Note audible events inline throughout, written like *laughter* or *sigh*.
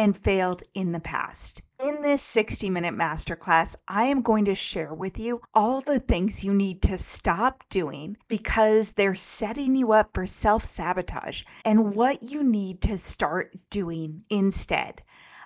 and failed in the past. In this 60 minute masterclass, I am going to share with you all the things you need to stop doing because they're setting you up for self sabotage and what you need to start doing instead.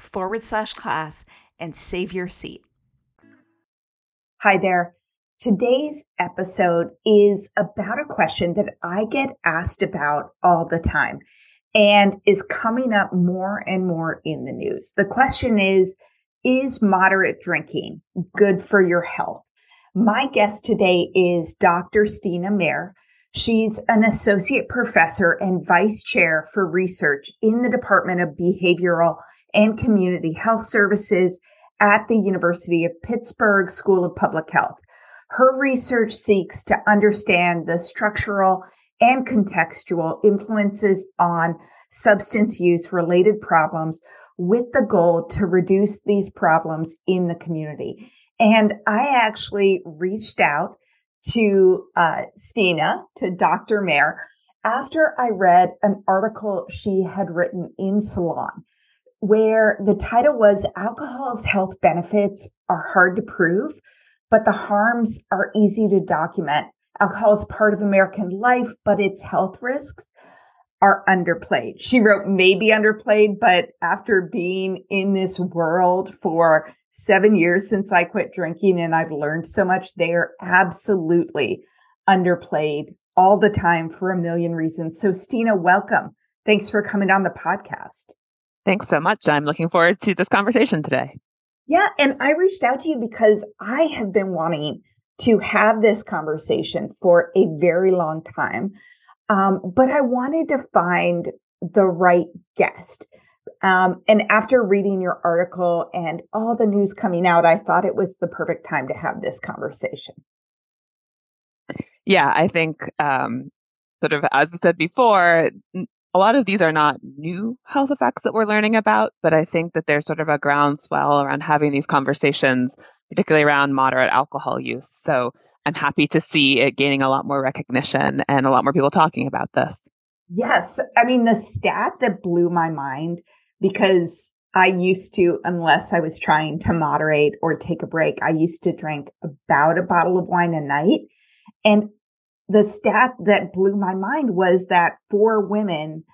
forward slash class and save your seat. Hi there. Today's episode is about a question that I get asked about all the time and is coming up more and more in the news. The question is, is moderate drinking good for your health? My guest today is Dr. Stina Mair. She's an associate professor and vice chair for research in the Department of Behavioral and Community Health Services at the University of Pittsburgh School of Public Health. Her research seeks to understand the structural and contextual influences on substance use related problems with the goal to reduce these problems in the community. And I actually reached out to uh, Stina, to Dr. Mair, after I read an article she had written in Salon where the title was Alcohol's Health Benefits Are Hard to Prove, but the harms are easy to document. Alcohol is part of American life, but its health risks are underplayed. She wrote maybe underplayed, but after being in this world for seven years since I quit drinking and I've learned so much, they are absolutely underplayed all the time for a million reasons. So Stina, welcome. Thanks for coming on the podcast. Thanks so much. I'm looking forward to this conversation today. Yeah. And I reached out to you because I have been wanting to have this conversation for a very long time. Um, but I wanted to find the right guest. Um, and after reading your article and all the news coming out, I thought it was the perfect time to have this conversation. Yeah, I think, um, sort of as I said before, a lot of these are not new health effects that we're learning about, but I think that there's sort of a groundswell around having these conversations, particularly around moderate alcohol use. So I'm happy to see it gaining a lot more recognition and a lot more people talking about this. Yes. I mean, the stat that blew my mind because I used to, unless I was trying to moderate or take a break, I used to drink about a bottle of wine a night. And the stat that blew my mind was that for women,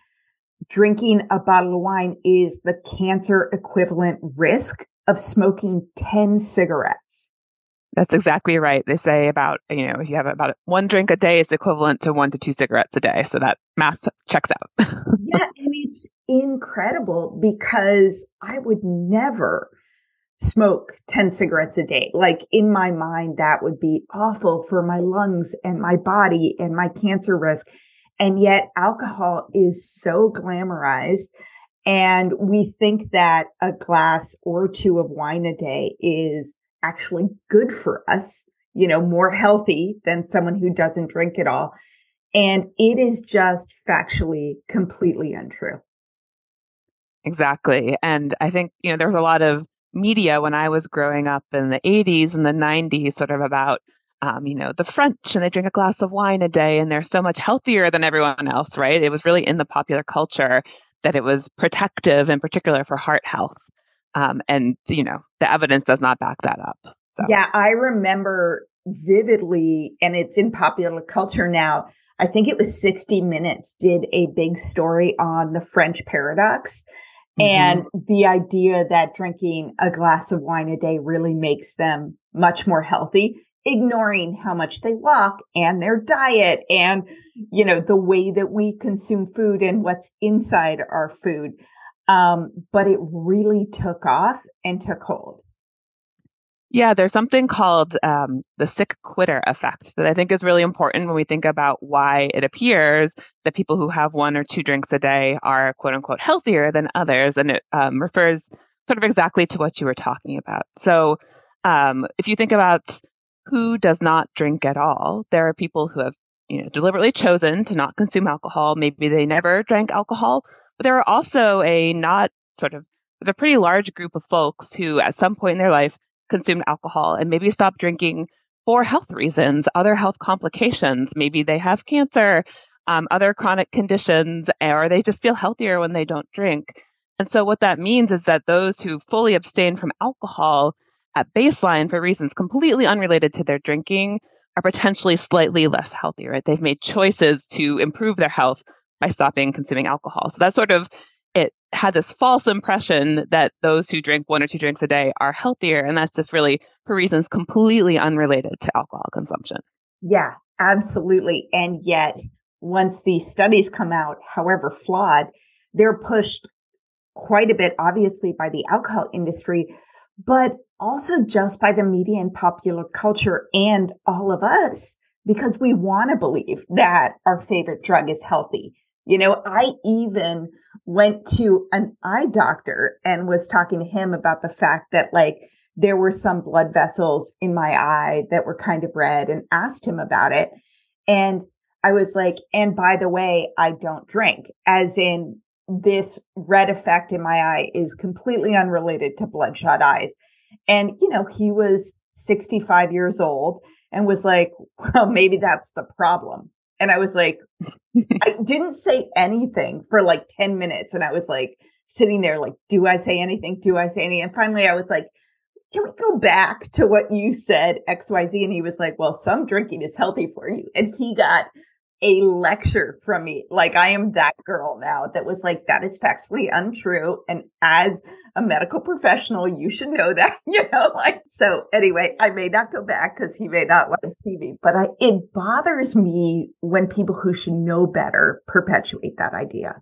drinking a bottle of wine is the cancer equivalent risk of smoking 10 cigarettes. That's exactly right. They say about, you know, if you have about one drink a day is equivalent to one to two cigarettes a day. So that math checks out. *laughs* yeah. And it's incredible because I would never smoke 10 cigarettes a day. Like in my mind, that would be awful for my lungs and my body and my cancer risk. And yet alcohol is so glamorized. And we think that a glass or two of wine a day is actually good for us, you know, more healthy than someone who doesn't drink at all. And it is just factually completely untrue. Exactly. And I think, you know, there's a lot of media when I was growing up in the 80s and the 90s, sort of about, um, you know, the French and they drink a glass of wine a day and they're so much healthier than everyone else, right? It was really in the popular culture that it was protective, in particular for heart health. Um, and, you know, the evidence does not back that up. So. Yeah, I remember vividly, and it's in popular culture now. I think it was 60 Minutes did a big story on the French paradox mm-hmm. and the idea that drinking a glass of wine a day really makes them much more healthy, ignoring how much they walk and their diet and, you know, the way that we consume food and what's inside our food. Um, but it really took off and took hold. Yeah, there's something called um, the sick quitter effect that I think is really important when we think about why it appears that people who have one or two drinks a day are quote unquote healthier than others. And it um, refers sort of exactly to what you were talking about. So um, if you think about who does not drink at all, there are people who have you know, deliberately chosen to not consume alcohol. Maybe they never drank alcohol, but there are also a not sort of, there's a pretty large group of folks who at some point in their life consumed alcohol and maybe stop drinking for health reasons, other health complications. Maybe they have cancer, um, other chronic conditions, or they just feel healthier when they don't drink. And so what that means is that those who fully abstain from alcohol at baseline for reasons completely unrelated to their drinking are potentially slightly less healthy, right? They've made choices to improve their health by stopping consuming alcohol. So that's sort of it had this false impression that those who drink one or two drinks a day are healthier. And that's just really for reasons completely unrelated to alcohol consumption. Yeah, absolutely. And yet, once these studies come out, however flawed, they're pushed quite a bit, obviously, by the alcohol industry, but also just by the media and popular culture and all of us, because we want to believe that our favorite drug is healthy. You know, I even went to an eye doctor and was talking to him about the fact that like there were some blood vessels in my eye that were kind of red and asked him about it. And I was like, and by the way, I don't drink as in this red effect in my eye is completely unrelated to bloodshot eyes. And, you know, he was 65 years old and was like, well, maybe that's the problem. And I was like, *laughs* I didn't say anything for like 10 minutes. And I was like sitting there, like, do I say anything? Do I say anything? And finally I was like, can we go back to what you said, XYZ? And he was like, well, some drinking is healthy for you. And he got a lecture from me. Like I am that girl now that was like, that is factually untrue. And as a medical professional, you should know that, *laughs* you know, like, so anyway, I may not go back because he may not want to see me, but I, it bothers me when people who should know better perpetuate that idea.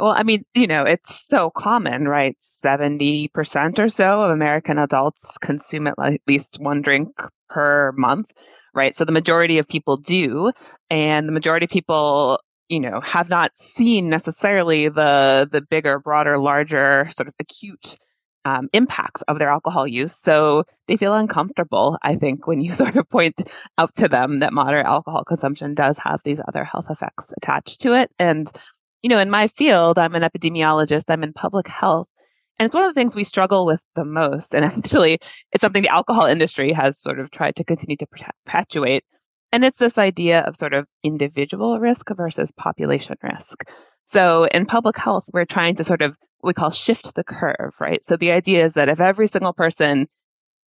Well, I mean, you know, it's so common, right? 70% or so of American adults consume at least one drink per month right? So the majority of people do, and the majority of people, you know, have not seen necessarily the the bigger, broader, larger sort of acute um, impacts of their alcohol use. So they feel uncomfortable, I think, when you *laughs* sort of point out to them that moderate alcohol consumption does have these other health effects attached to it. And, you know, in my field, I'm an epidemiologist, I'm in public health. And it's one of the things we struggle with the most. And *laughs* actually, it's something the alcohol industry has sort of tried to continue to perpetuate. And it's this idea of sort of individual risk versus population risk. So in public health, we're trying to sort of what we call shift the curve, right? So the idea is that if every single person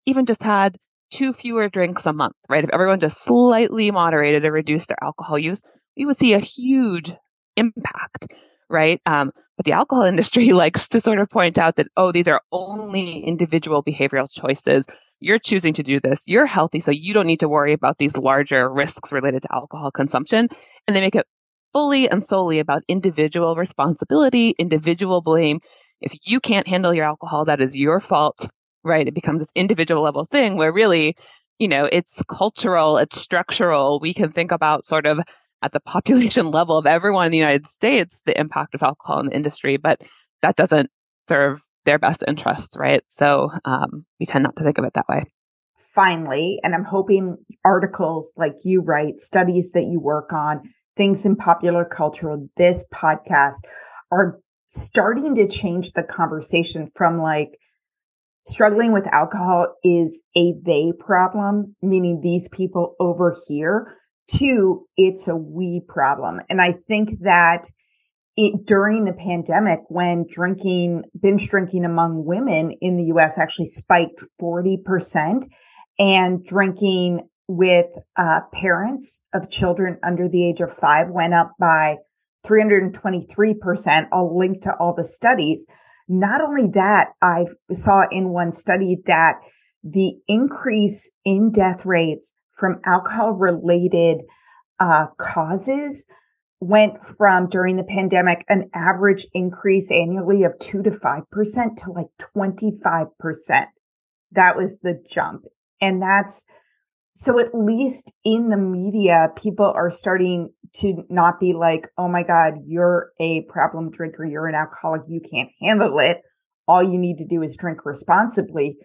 even just had two fewer drinks a month, right? If everyone just slightly moderated or reduced their alcohol use, we would see a huge impact, right? Um, but the alcohol *laughs* industry likes to sort of point out that, oh, these are only individual behavioral choices. You're choosing to do this. You're healthy, so you don't need to worry about these larger risks related to alcohol consumption. And they make it fully and solely about individual responsibility, individual blame. If you can't handle your alcohol, that is your fault, right? It becomes this individual level thing where really, you know, it's cultural, it's structural. We can think about sort of at the *laughs* population level of everyone in the United States, the impact of alcohol in the industry, but that doesn't serve their best interests, right? So um, we tend not to think of it that way. Finally, and I'm hoping articles like you write, studies that you work on, things in popular culture, this podcast are starting to change the conversation from like struggling with alcohol is a they problem, meaning these people over here, to it's a we problem. And I think that it, during the pandemic, when drinking, binge drinking among women in the US actually spiked 40% and drinking with uh, parents of children under the age of five went up by 323%. I'll link to all the studies. Not only that, I saw in one study that the increase in death rates from alcohol related uh, causes went from during the pandemic an average increase annually of 2 to 5% to like 25%. That was the jump. And that's so at least in the media, people are starting to not be like, oh my God, you're a problem drinker, you're an alcoholic, you can't handle it. All you need to do is drink responsibly.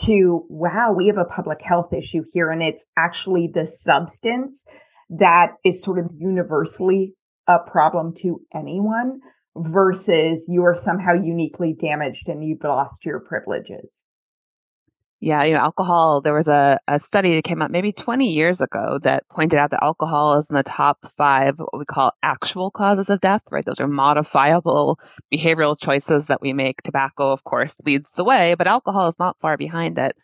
To wow, we have a public health issue here, and it's actually the substance that is sort of universally a problem to anyone versus you are somehow uniquely damaged and you've lost your privileges. Yeah, you know, alcohol, there was a, a study that came out maybe 20 years ago that pointed out that alcohol is in the top five, what we call actual causes of death, right? Those are modifiable behavioral choices that we make. Tobacco, of course, leads the way, but alcohol is not far behind it.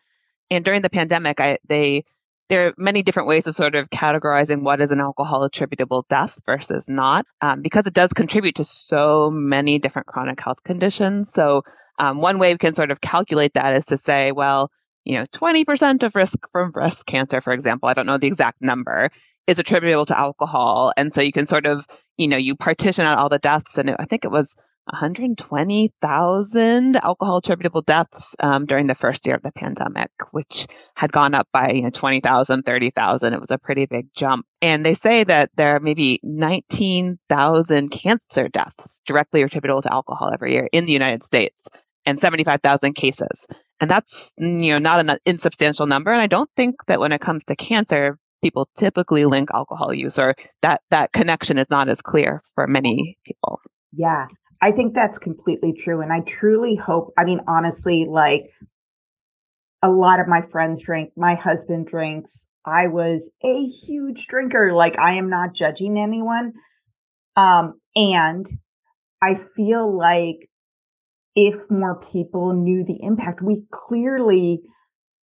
And during the pandemic, I, they, there are many different ways of sort of categorizing what is an alcohol attributable death versus not, um, because it does contribute to so many different chronic health conditions. So, um, one way we can sort of calculate that is to say, well, you know, 20% of risk from breast cancer, for example, I don't know the exact number, is attributable to alcohol. And so you can sort of, you know, you partition out all the deaths. And it, I think it was 120,000 alcohol attributable deaths um, during the first year of the pandemic, which had gone up by you know, 20,000, 30,000. It was a pretty big jump. And they say that there are maybe 19,000 cancer deaths directly attributable to alcohol every year in the United States and 75,000 cases. And that's, you know, not an insubstantial number. And I don't think that when it comes to cancer, people typically link alcohol use or that, that connection is not as clear for many people. Yeah. I think that's completely true. And I truly hope, I mean, honestly, like a lot of my friends drink, my husband drinks. I was a huge drinker. Like I am not judging anyone. Um, and I feel like if more people knew the impact. We clearly,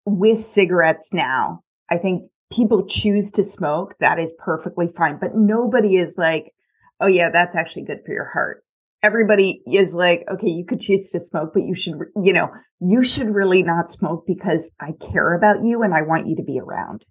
with cigarettes now, I think people choose to smoke. That is perfectly fine. But nobody is like, oh, yeah, that's actually good for your heart. Everybody is like, okay, you could choose to smoke, but you should, you know, you should really not smoke because I care about you and I want you to be around.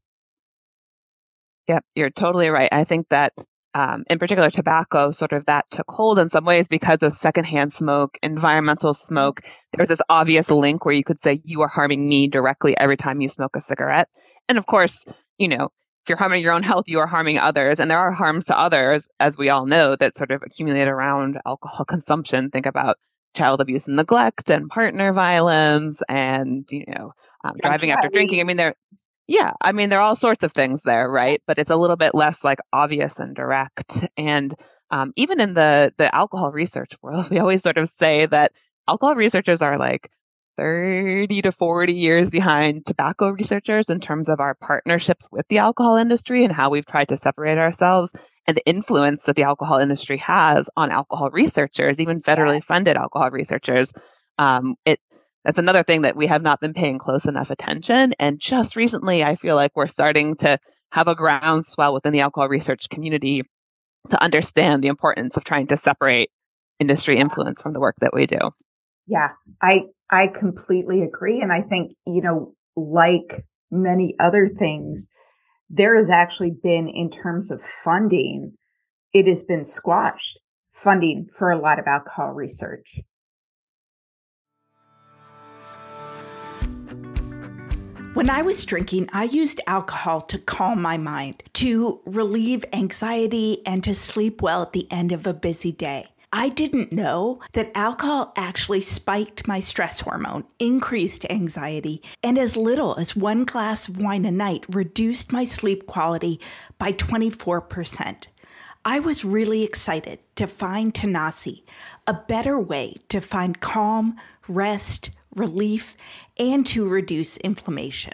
Yep, you're totally right. I think that um, in particular tobacco, sort of that took hold in some ways because of secondhand smoke, environmental smoke. There's this obvious link where you could say you are harming me directly every time you smoke a cigarette. And of course, you know, you're harming your own health, you are harming others. And there are harms to others, as we all know, that sort of accumulate around alcohol *laughs* consumption. Think about child abuse and neglect and partner violence and, you know, um, driving after drinking. I mean, there, yeah, I mean, there are all sorts of things there, right? But it's a little bit less like obvious and direct. And um, even in the the alcohol research world, *laughs* we always sort of say that alcohol researchers are like 30 to 40 years behind tobacco researchers in terms of our partnerships with the alcohol industry and how we've tried to separate ourselves. and the influence that the alcohol industry has on alcohol researchers, even federally funded alcohol researchers. Um, it that's another thing that we have not been paying close enough attention. And just recently, I feel like we're starting to have a groundswell within the alcohol research community to understand the importance of trying to separate industry influence from the work that we do. Yeah, I I completely agree and I think, you know, like many other things, there has actually been in terms of funding, it has been squashed funding for a lot of alcohol research. When I was drinking, I used alcohol to calm my mind, to relieve anxiety, and to sleep well at the end of a busy day. I didn't know that alcohol actually spiked my stress hormone, increased anxiety, and as little as one glass of wine a night reduced my sleep quality by 24%. I was really excited to find Tanasi, a better way to find calm, rest, relief, and to reduce inflammation.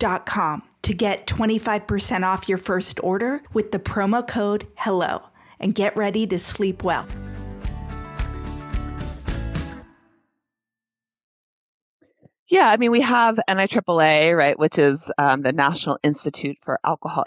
com to get 25% off your first order with the promo code HELLO and get ready to sleep well. Yeah, I mean, we have NIAAA, right, which is um, the National Institute for Alcohol.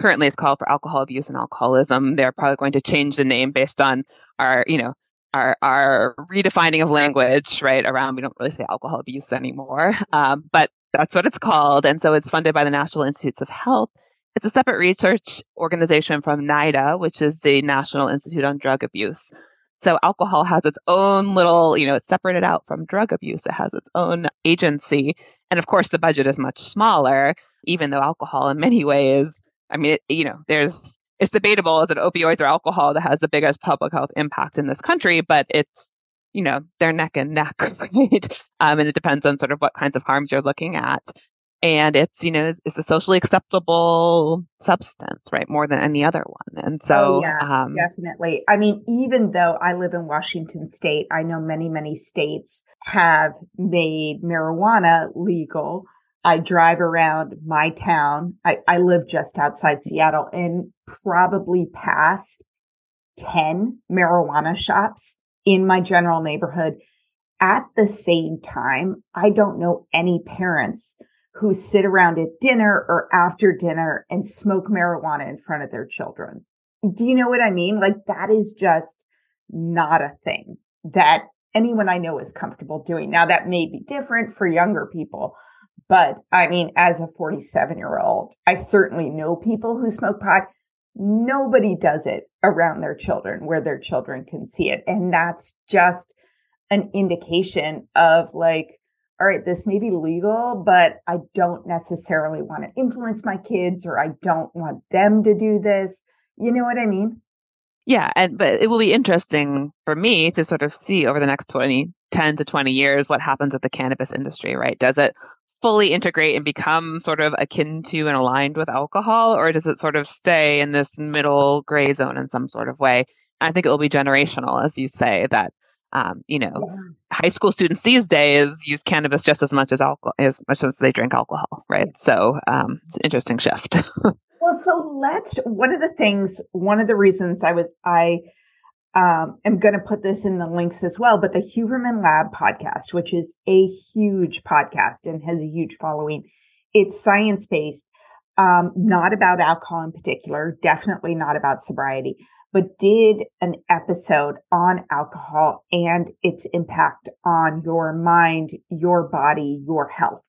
Currently, it's called for Alcohol Abuse and Alcoholism. They're probably going to change the name based on our, you know, our our redefining of language, right? Around we don't really say alcohol abuse anymore, um, but that's what it's called. And so it's funded by the National Institutes of Health. It's a separate research organization from NIDA, which is the National Institute on Drug Abuse. So alcohol has its own little, you know, it's separated out from drug abuse. It has its own agency. And of course, the budget is much smaller, even though alcohol in many *laughs* ways, I mean, it, you know, there's, it's debatable is it opioids or alcohol that has the biggest public health impact in this country, but it's you know, they're neck and neck, *laughs* right? Um, and it depends on sort of what kinds of harms you're looking at. And it's, you know, it's a socially acceptable substance, right? More than any other one. And so, oh, yeah, um, definitely. I mean, even though I live in Washington state, I know many, many states have made marijuana legal. I drive around my town. I, I live just outside Seattle and probably past 10 marijuana shops in my general neighborhood. At the same time, I don't know any parents who sit around at dinner or after dinner and smoke marijuana in front of their children. Do you know what I mean? Like that is just not a thing that anyone I know is comfortable doing. Now that may be different for younger people, but I mean, as a 47 year old, I certainly know people who smoke pot Nobody does it around their children where their children can see it. And that's just an indication of like, all right, this may be legal, but I don't necessarily want to influence my kids or I don't want them to do this. You know what I mean? Yeah, and but it will be interesting for me to sort of see over the next 20 10 to 20 years what happens with the cannabis industry, right? Does it fully integrate and become sort of akin to and aligned with alcohol, or does it sort of stay in this middle gray zone in some sort of way? I think it will be generational, as you say, that um, you know, yeah. high school students these days use cannabis just as much as alcohol, as much as they drink alcohol, right? So um, it's an interesting shift. *laughs* well, so let's. One of the things, one of the reasons I was I um, am going to put this in the links as well. But the Huberman Lab podcast, which is a huge podcast and has a huge following, it's science based, um, not about alcohol in particular, definitely not about sobriety, but did an episode on alcohol and its impact on your mind, your body, your health.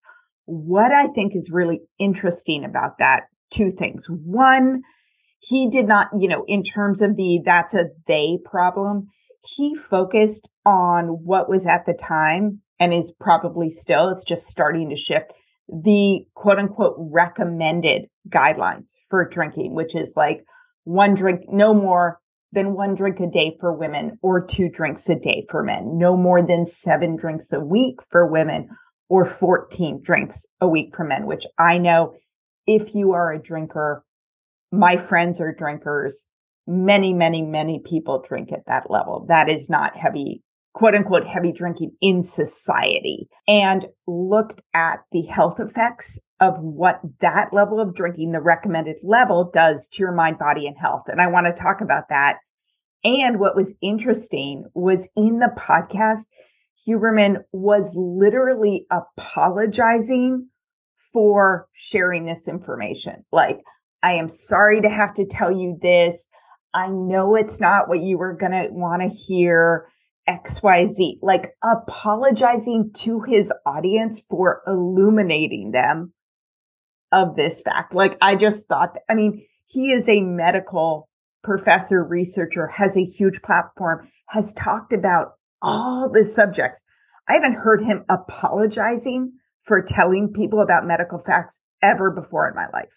What I think is really interesting about that, two things. One, he did not, you know, in terms of the that's a they problem, he focused on what was at the time and is probably still, it's just starting to shift the quote unquote recommended guidelines for drinking, which is like one drink, no more than one drink a day for women or two drinks a day for men, no more than seven drinks a week for women or 14 drinks a week for men, which I know if you are a drinker, my friends are drinkers. Many, many, many people drink at that level. That is not heavy, quote unquote, heavy drinking in society and looked at the health effects of what that level of drinking, the recommended level does to your mind, body and health. And I want to talk about that. And what was interesting was in the podcast, Huberman was literally apologizing for sharing this information. Like, I am sorry to have to tell you this. I know it's not what you were going to want to hear. XYZ, like apologizing to his audience for illuminating them of this fact. Like, I just thought, I mean, he is a medical professor, researcher, has a huge platform, has talked about all the subjects. I haven't heard him apologizing for telling people about medical facts ever before in my life.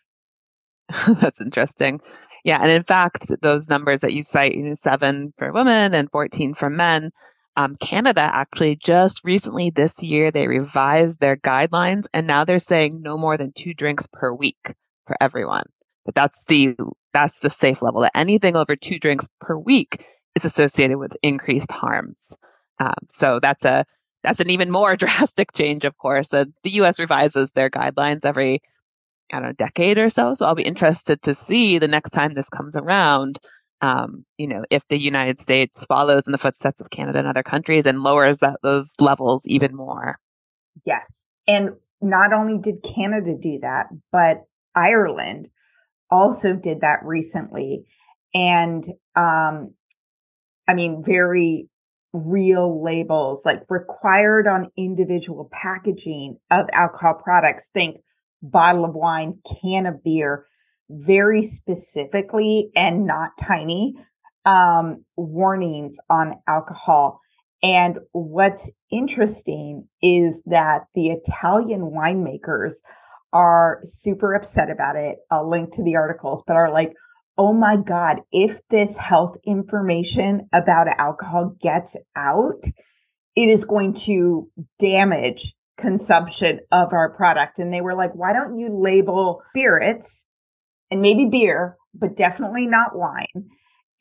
*laughs* That's interesting. Yeah, and in fact, those numbers that you cite, you know, seven for women and 14 for men, um, Canada actually just recently this year they revised their guidelines, and now they're saying no more than two drinks per week for everyone. But that's the that's the safe level. That anything over two drinks per week is associated with increased harms. Um, so that's a that's an even more *laughs* drastic change, of course. Uh, the U.S. revises their guidelines every I don't know decade or so. So I'll be interested to see the next time this comes around. Um, you know, if the United States follows in the footsteps of Canada and other countries and lowers that those levels even more. Yes, and not only did Canada do that, but Ireland also did that recently, and um, I mean, very real labels, like required on individual packaging of alcohol products. Think bottle of wine, can of beer, very specifically and not tiny um, warnings on alcohol. And what's interesting is that the Italian winemakers are super upset about it. I'll link to the articles, but are like, oh my God, if this health information about alcohol gets out, it is going to damage consumption of our product. And they were like, why don't you label spirits and maybe beer, but definitely not wine?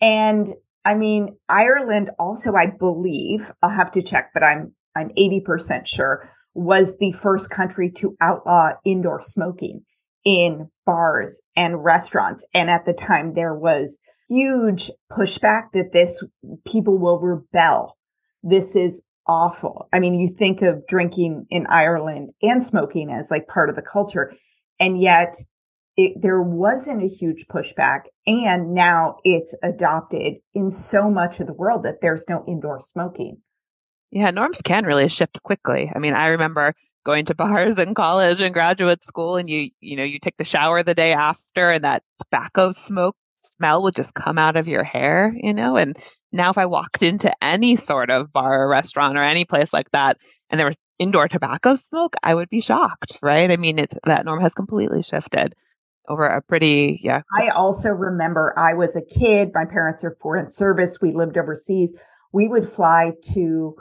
And I mean, Ireland also, I believe, I'll have to check, but I'm, I'm 80% sure was the first country to outlaw indoor smoking in bars and restaurants. And at the time there was huge pushback that this people will rebel. This is awful. I mean, you think of drinking in Ireland and smoking as like part of the culture. And yet it, there wasn't a huge pushback. And now it's adopted in so much of the world that there's no indoor smoking. Yeah, norms can really shift quickly. I mean, I remember going to bars in college and graduate school and you you know you take the shower the day after and that tobacco smoke smell would just come out of your hair you know and now if i walked into any sort of bar or restaurant or any place like that and there was indoor tobacco smoke i would be shocked right i mean it's that norm has completely shifted over a pretty yeah i also remember i was a kid my parents are foreign service we lived overseas we would fly to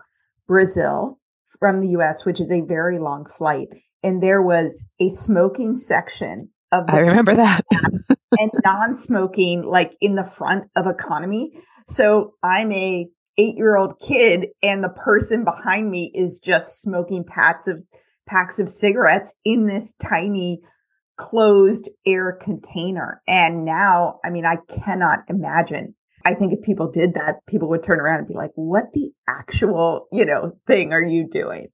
brazil from the US, which is a very long flight. And there was a smoking section of I remember that. *laughs* and non-smoking like in the front of economy. So I'm a eight year old kid and the person behind me is just smoking packs of packs of cigarettes in this tiny closed air container. And now, I mean, I cannot imagine I think if people did that, people would turn around and be like, what the actual, you know, thing are you doing?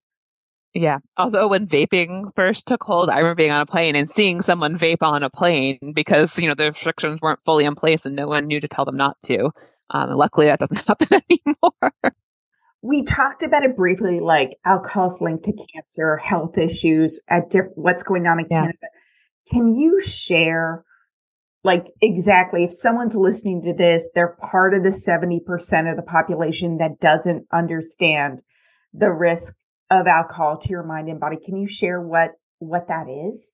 Yeah. Although when vaping first took hold, I remember being on a plane and seeing someone vape on a plane because, you know, the restrictions weren't fully in place and no one knew to tell them not to. Um, luckily, that doesn't *laughs* happen anymore. We talked about it briefly, like alcohol's linked to cancer, health issues, at diff- what's going on in yeah. Canada. Can you share like exactly if someone's listening to this, they're part of the 70% of the population that doesn't understand the risk of alcohol to your mind and body. Can you share what what that is?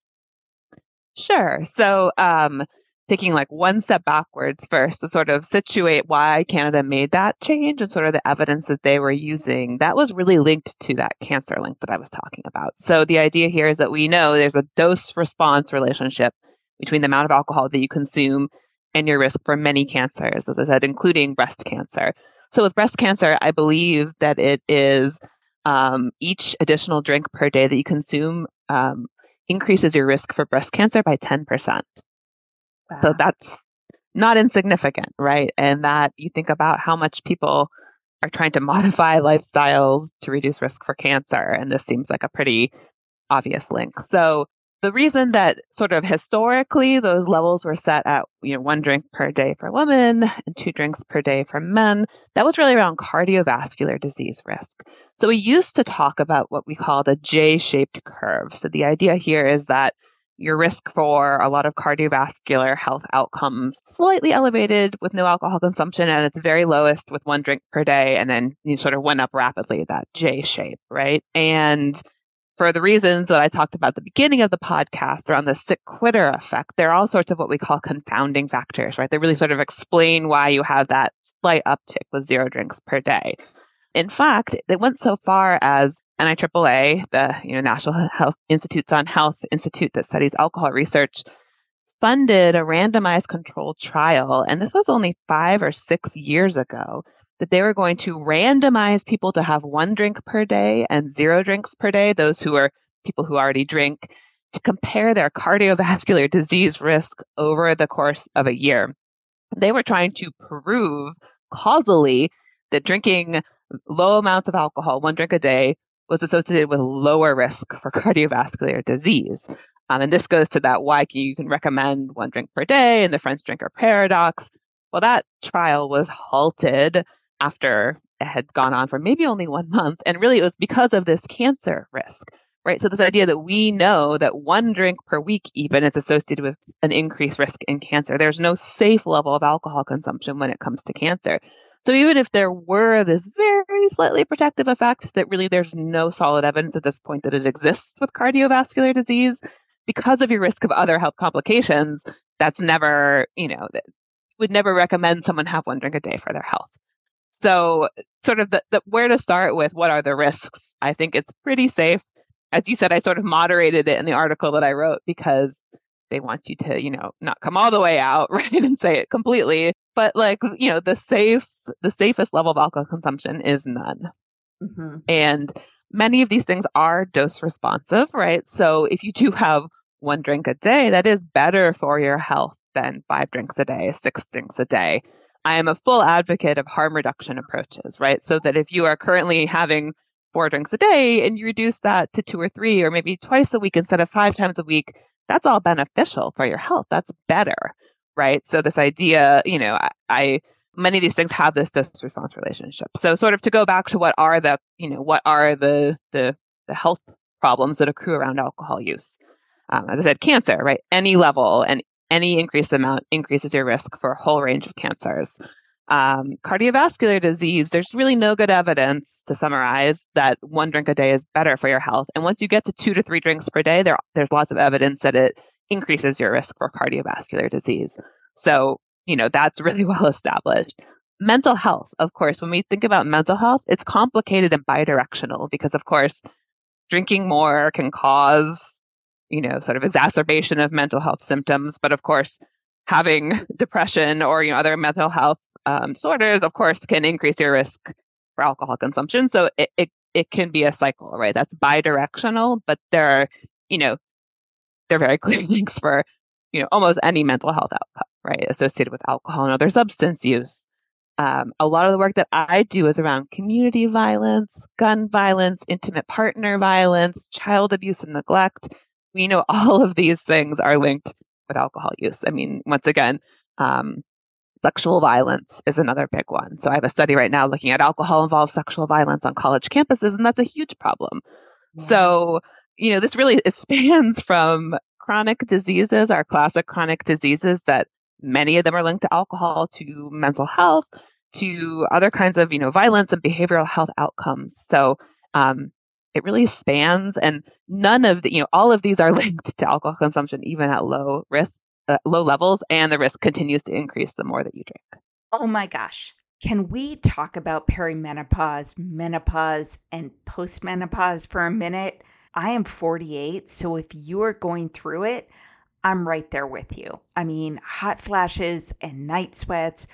Sure. So, um, taking like one step backwards first to sort of situate why Canada made that change and sort of the evidence that they were using, that was really linked to that cancer link that I was talking about. So the idea here is that we know there's a dose response relationship between the amount of alcohol that you consume and your risk for many cancers, as I said, including breast cancer. So with breast cancer, I believe that it is um, each additional drink per day that you consume um, increases your risk for breast cancer by 10%. So that's not insignificant, right? And that you think about how much people are trying to *laughs* modify lifestyles to reduce risk for cancer. And this seems like a pretty obvious link. So the reason that sort of historically those levels were set at you know one drink per day for women and two drinks per day for men that was really around cardiovascular disease risk. So we used to talk about what we call the j-shaped curve. So the idea here is that your risk for a lot of cardiovascular health outcomes slightly elevated with no alcohol consumption and it's very lowest with one drink per day and then you sort of went up rapidly that j shape right? And for the reasons that I talked about at the beginning of the podcast around the sick quitter effect, there are all sorts of what we call confounding factors, right? They really sort of explain why you have that slight uptick with zero drinks per day. In fact, they went so far as NIAAA, the you know, National Health Institutes on Health Institute that studies alcohol research, funded a randomized controlled trial. And this was only five or six years ago that they were going to randomize people to have one drink per day and zero drinks per day, those who are people who already drink, to compare their cardiovascular *laughs* disease risk over the course of a year. They were trying to prove causally that drinking low amounts of alcohol, one drink a day, was associated with lower risk for *laughs* cardiovascular disease. Um, and this goes to that why can you can recommend one drink per day and the French drinker paradox. Well, that trial was halted after it had gone on for maybe only one month. And really, it was because of this cancer risk, right? So, this idea that we know that one drink per week even is associated with an increased risk in cancer. There's no safe level of alcohol consumption when it comes to cancer. So, even if there were this very slightly protective effect, that really there's no solid evidence at this point that it exists with cardiovascular disease, because of your risk of other health complications, that's never, you know, would never recommend someone have one drink a day for their health. So, sort of the, the where to start with what are the risks? I think it's pretty safe. As you said, I sort of moderated it in the article that I wrote because they want you to, you know, not come all the way out, *laughs* right, and say it completely. But like, you know, the safe, the safest level of alcohol consumption is none. Mm-hmm. And many of these things are dose responsive, right? So if you do have one drink a day, that is better for your health than five drinks a day, six drinks a day. I am a full advocate of harm reduction approaches, right? So that if you are currently having four drinks a day and you reduce that to two or three or maybe twice a week instead of five times a week, that's all beneficial for your health. That's better, right? So this idea, you know, I, I many of these things have this dose response relationship. So sort of to go back to what are the, you know, what are the the the health problems that accrue around alcohol use? Um, as I said, cancer, right? Any level and any increased amount increases your risk for a whole range of cancers. Um, cardiovascular disease, there's really no good evidence to summarize that one drink a day is better for your health. And once you get to two to three drinks per day, there, there's lots of evidence that it increases your risk for cardiovascular disease. So, you know, that's really *laughs* well established. Mental health, of course, when we think about mental health, it's complicated and bidirectional because, of course, drinking more can cause you know, sort of exacerbation of mental health symptoms. But of course, having *laughs* depression or, you know, other mental health um, disorders, of course, can increase your risk for alcohol consumption. So it, it, it can be a cycle, right? That's bidirectional, but there are, you know, there are very *laughs* clear links for, you know, almost any mental health outcome, right? Associated with alcohol and other substance use. Um, a lot of the work that I do is around community violence, gun violence, intimate partner violence, child abuse and neglect we know *laughs* all of these things are linked with alcohol use. I mean, once again, um, sexual violence is another big one. So I have a study right now looking at alcohol involved sexual violence on college campuses, and that's a huge problem. Yeah. So, you know, this really it *laughs* spans from chronic diseases, our classic chronic diseases that many of them are linked to alcohol, to mental health, to other kinds of, you know, violence and behavioral health outcomes. So um, it really spans, and none of the, you know, all of these are *laughs* linked to alcohol consumption, even at low risk, uh, low levels, and the risk continues to increase the more that you drink. Oh my gosh. Can we talk about perimenopause, menopause, and postmenopause for a minute? I am 48, so if you're going through it, I'm right there with you. I mean, hot flashes and night sweats,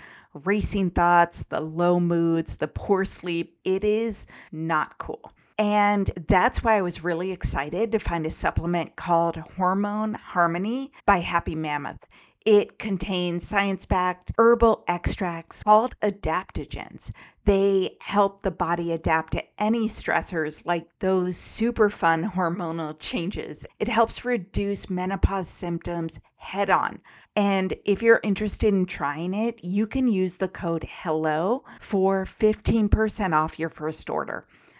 racing thoughts, the low moods, the poor sleep, it is not cool. And that's why I was really excited to find a supplement called Hormone Harmony by Happy Mammoth. It contains science backed herbal extracts called adaptogens. They help the body adapt to any stressors like those super fun hormonal changes. It helps reduce menopause symptoms head on. And if you're interested in trying it, you can use the code HELLO for 15% off your first order.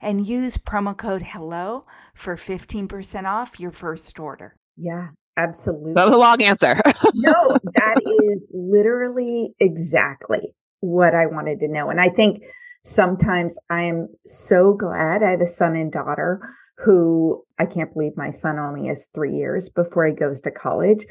and use promo code HELLO for 15% off your first order. Yeah, absolutely. That was a long answer. *laughs* no, that is literally exactly what I wanted to know. And I think sometimes I am so glad I have a son and daughter who I can't believe my son only is three years before he goes to college.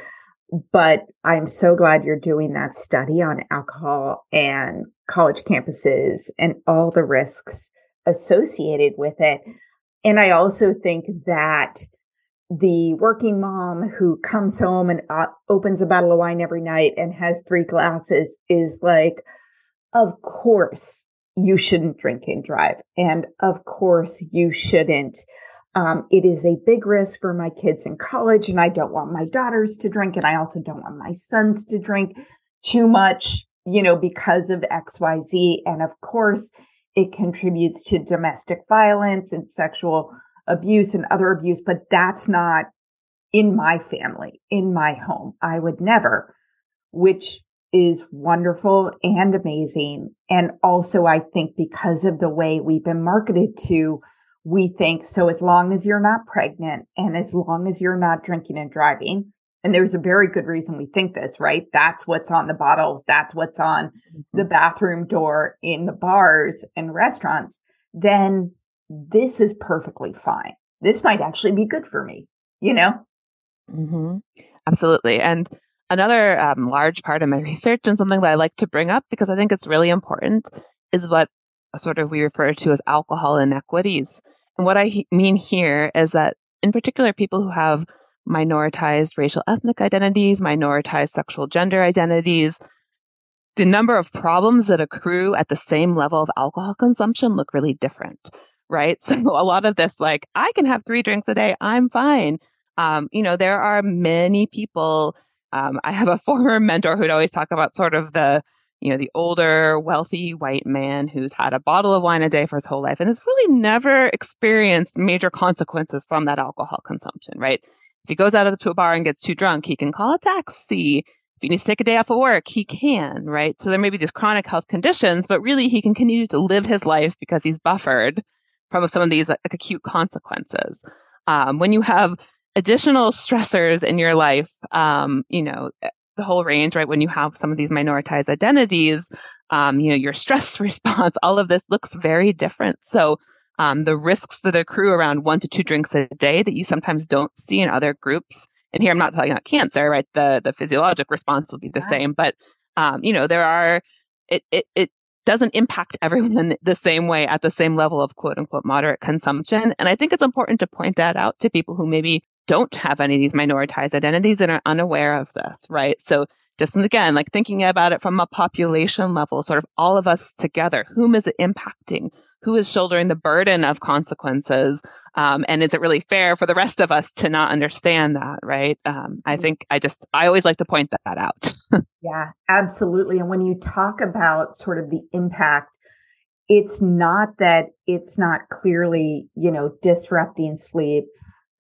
But I'm so glad you're doing that study on alcohol and college campuses and all the risks associated with it. And I also think that the working mom who comes home and uh, opens a bottle of wine every night and has three glasses is like, of course you shouldn't drink and drive. And of course you shouldn't. Um, it is a big risk for my kids in college and I don't want my daughters to drink. And I also don't want my sons to drink too much, you know, because of XYZ. And of course, it contributes to domestic violence and sexual abuse and other abuse, but that's not in my family, in my home. I would never, which is wonderful and amazing. And also, I think because of the way we've been marketed to, we think so as long as you're not pregnant and as long as you're not drinking and driving, and there's a very good reason we think this, right? That's what's on the bottles. That's what's on mm-hmm. the bathroom door in the bars and restaurants. Then this is perfectly fine. This might actually be good for me, you know? Mm-hmm. Absolutely. And another um, large part of my *laughs* research and something that I like to bring up because I think it's really important is what sort of we refer to as alcohol inequities. And what I he- mean here is that, in particular, people who have minoritized racial ethnic identities, minoritized sexual gender identities. The number of problems that accrue at the same level of alcohol consumption look really different, right? *laughs* So a lot of this, like, I can have three drinks a day, I'm fine. Um, you know, there are many people. Um, I have a *laughs* former mentor who'd always talk about sort of the, you know, the older, wealthy white man who's had a bottle of wine a day for his whole life and has really never experienced major consequences from that alcohol consumption, right? If he goes out to a bar and gets too drunk, he can call a taxi. If he needs to take a day off of work, he can, right? So there may be these chronic health conditions, but really he can continue to live his life because he's buffered from some of these like, acute consequences. Um, when you have additional stressors in your life, um, you know, eh, the whole range, right? When you have some of these minoritized identities, um, you know, your stress *laughs* response, all of this looks very different. So um, the risks that accrue around one to two drinks a day that you sometimes don't see in other groups. And here I'm not talking about cancer, right? The the physiologic response will be the same, but um, you know there are it it it doesn't impact everyone the same way at the same level of quote unquote moderate consumption. And I think it's important to point that out to people who maybe don't have any of these minoritized identities and are unaware of this, right? So just again, like thinking about it from a population level, sort of all of us together, whom is it impacting? Who is shouldering the burden of consequences um, and is it really fair for the rest of us to not understand that right um, i mm-hmm. think i just i always like to point that out *laughs* yeah absolutely and when you talk about sort of the impact it's not that it's not clearly you know disrupting sleep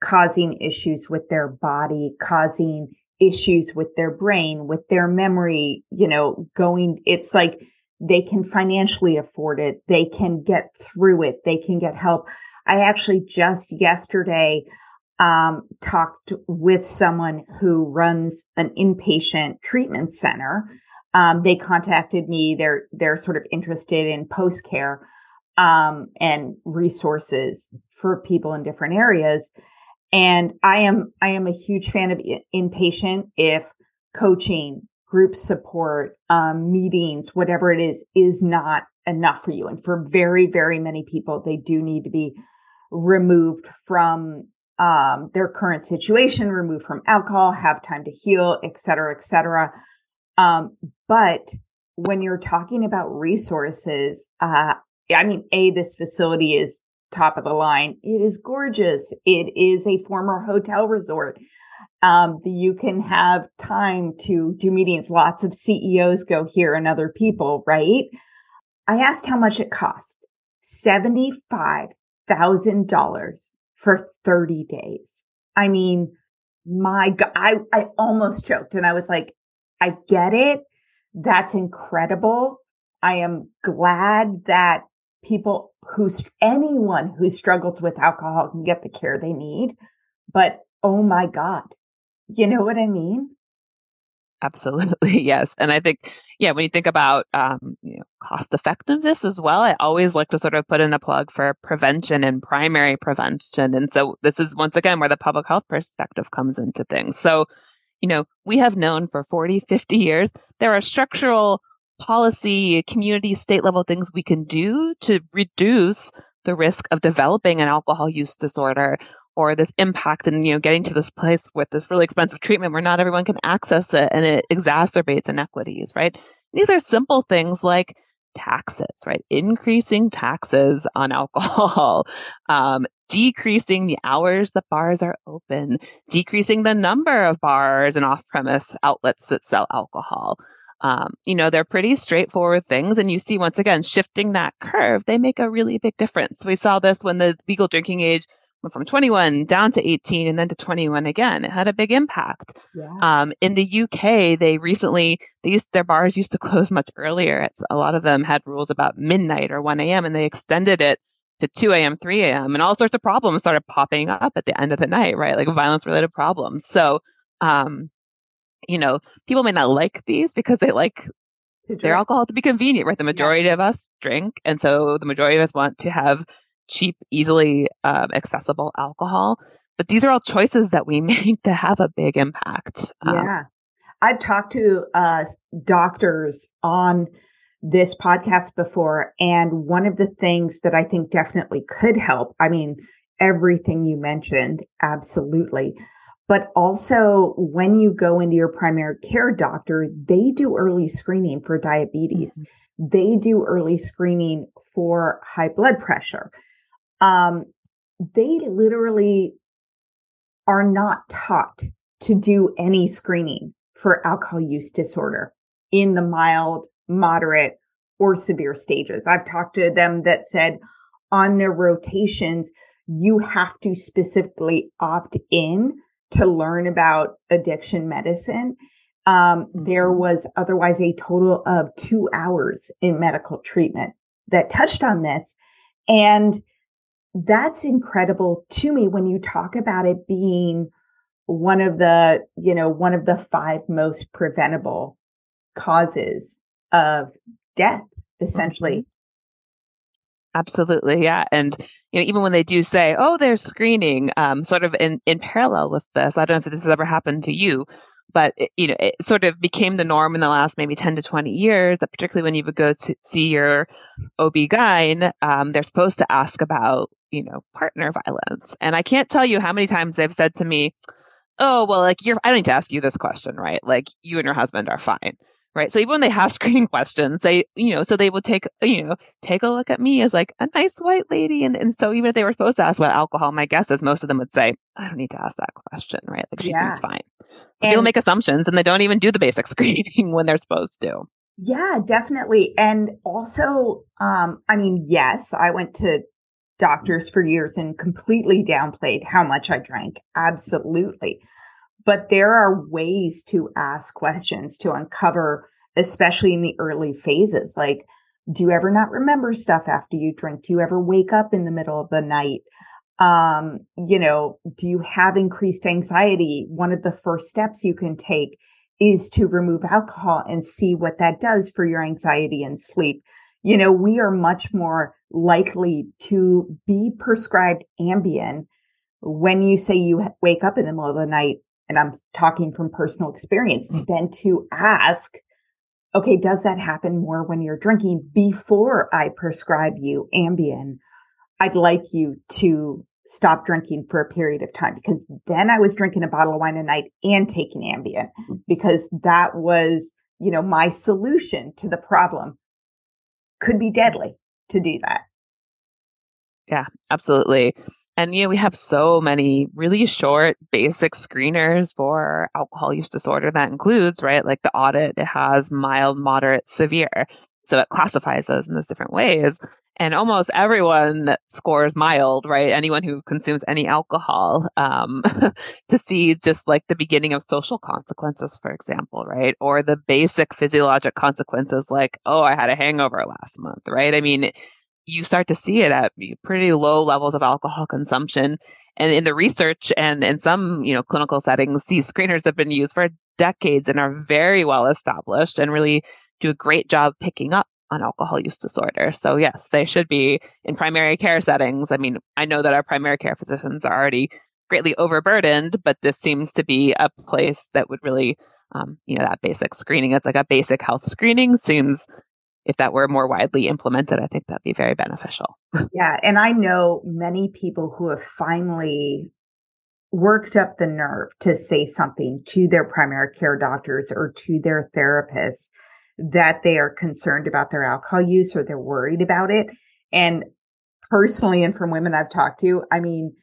causing issues with their body causing issues with their brain with their memory you know going it's like they can financially afford it. They can get through it. They can get help. I actually just yesterday um, talked with someone who runs an inpatient treatment center. Um, they contacted me. They're they're sort of interested in post care um, and resources for people in different areas. And I am I am a huge fan of inpatient if coaching group support, um, meetings, whatever it is, is not enough for you. And for very, very many people, they do need to be removed from um, their current situation, removed from alcohol, have time to heal, et cetera, et cetera. Um, but when you're talking about resources, uh, I mean, A, this facility is top of the line. It is gorgeous. It is a former hotel resort um, you can have time to do meetings. Lots of CEOs go here and other people, right? I asked how much it cost. $75,000 for 30 days. I mean, my God, I, I almost choked and I was like, I get it. That's incredible. I am glad that people who, anyone who struggles with alcohol can get the care they need. But oh my God, you know what I mean? Absolutely, *laughs* yes. And I think, yeah, when you think about um, you know, cost effectiveness as well, I always like to sort of put in a plug for prevention and primary prevention. And so this is once again where the public health perspective comes into things. So, you know, we have known for 40, 50 years there are structural policy, community, state level things we can do to reduce the risk of developing an alcohol use disorder or this impact and you know getting to this place with this really expensive treatment where not everyone can access it and it exacerbates inequities right? These are simple things like taxes right? Increasing taxes on *laughs* alcohol um, decreasing the hours that bars are open decreasing the number of bars and off-premise outlets that sell alcohol. Um, you know they're pretty straightforward things and you see once again shifting that curve they make a really big difference. We saw this when the legal drinking age went from 21 down to 18 and then to 21 again. It had a big impact. Yeah. Um, in the UK, they recently, they used, their bars used to close much earlier. It's, a lot of them had rules about midnight or 1 a.m. and they extended it to 2 a.m., 3 a.m. and all sorts of problems started popping up at the end of the night, right? Like violence related problems. So, um, you know, people may not like these because they like their alcohol to be convenient, right? The majority yeah. of us drink. And so the majority of us want to have cheap, easily um, accessible alcohol. But these are all choices that we *laughs* make that have a big impact. Um, yeah. I've talked to uh, doctors on this podcast before, and one of the things that I think definitely could help, I mean, everything you mentioned, absolutely. But also, when you go into your primary care doctor, they do early screening for diabetes. Mm-hmm. They do early screening for high blood pressure um, they literally are not taught to do any screening for alcohol use disorder in the mild, moderate, or severe stages. I've talked to them that said on their rotations, you have to specifically opt in to learn about addiction medicine. Um, there mm-hmm. was otherwise a total of two hours in medical treatment that touched on this. And that's incredible to me when you talk about it being one of the, you know, one of the five most preventable causes of death, essentially. Mm-hmm. Absolutely, yeah, and you know, even when they do say, "Oh, there's screening," um, sort of in in parallel with this, I don't know if this has ever happened to you, but it, you know, it sort of became the norm in the last maybe ten to twenty years. That particularly when you would go to see your OB-GYN, um, they're supposed to ask about you know, partner violence. And I can't tell you how many times they've said to me, Oh, well, like you're, I don't need to ask you this question, right? Like you and your husband are fine. Right? So even when they have *laughs* screening questions, they, you know, so they would take, you know, take a look at me as like a nice white lady. And, and so even if they were supposed to ask about alcohol, my guess is most of them would say, I don't need to ask that question, right? Like she yeah. seems fine. So people make assumptions and they don't even do the basic *laughs* screening when they're supposed to. Yeah, definitely. And also, um, I mean, yes, I went to doctors for years and completely downplayed how much I drank. Absolutely. But there are ways to ask questions to uncover, especially in the early phases. Like, do you ever not remember stuff after you drink? Do you ever wake up in the middle of the night? Um, you know, do you have increased anxiety? One of the first steps you can take is to remove alcohol and see what that does for your anxiety and sleep. You know, we are much more likely to be prescribed Ambien when you say you wake up in the middle of the night and I'm talking from personal experience, mm. then to ask, okay, does that happen more when you're drinking before I prescribe you Ambien? I'd like you to stop drinking for a period of time because then I was drinking a bottle of wine a night and taking Ambien mm. because that was, you know, my solution to the problem could be deadly to do that. Yeah, absolutely. And you know, we have so many really short basic screeners for alcohol use disorder that includes, right? Like the audit, it has mild, moderate, severe. So it classifies those in those different ways. And almost everyone scores mild, right? Anyone who consumes any alcohol, um, *laughs* to see just like the beginning of social consequences, for example, right? Or the basic physiologic consequences like, oh, I had a hangover last month, right? I mean, you start to see it at pretty low levels of alcohol consumption. And in the research and in some, you know, clinical settings, these screeners have been used for decades and are very well established and really do a great job picking up on alcohol use disorder. So yes, they should be in primary care settings. I mean, I know that our primary care physicians are already greatly overburdened, but this seems to be a place that would really, um, you know, that basic screening. It's like a basic health screening seems if that were more widely implemented, I think that'd be very beneficial. *laughs* yeah. And I know many people who have finally worked up the nerve to say something to their primary care doctors or to their therapists that they are concerned about their alcohol use or they're worried about it. And personally, and from women I've talked to, I mean,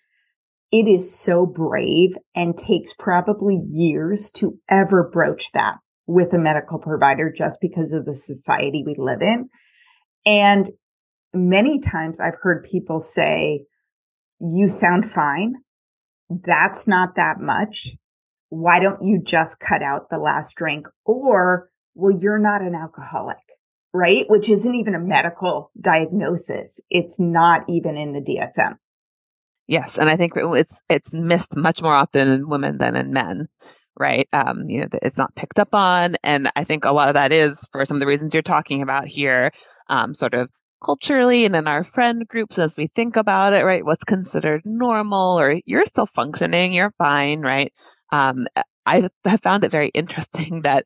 it is so brave and takes probably years to ever broach that with a medical provider just because of the society we live in. And many times I've heard people say, you sound fine. That's not that much. Why don't you just cut out the last drink? Or, well, you're not an alcoholic, right? Which isn't even a medical diagnosis. It's not even in the DSM. Yes, and I think it's it's missed much more often in women than in men right? Um, you know, it's not picked up on. And I think a lot of that is for some of the reasons you're talking about here, um, sort of culturally and in our friend groups as we think about it, right? What's considered normal or you're still functioning, you're fine, right? Um, I have found it very *laughs* interesting that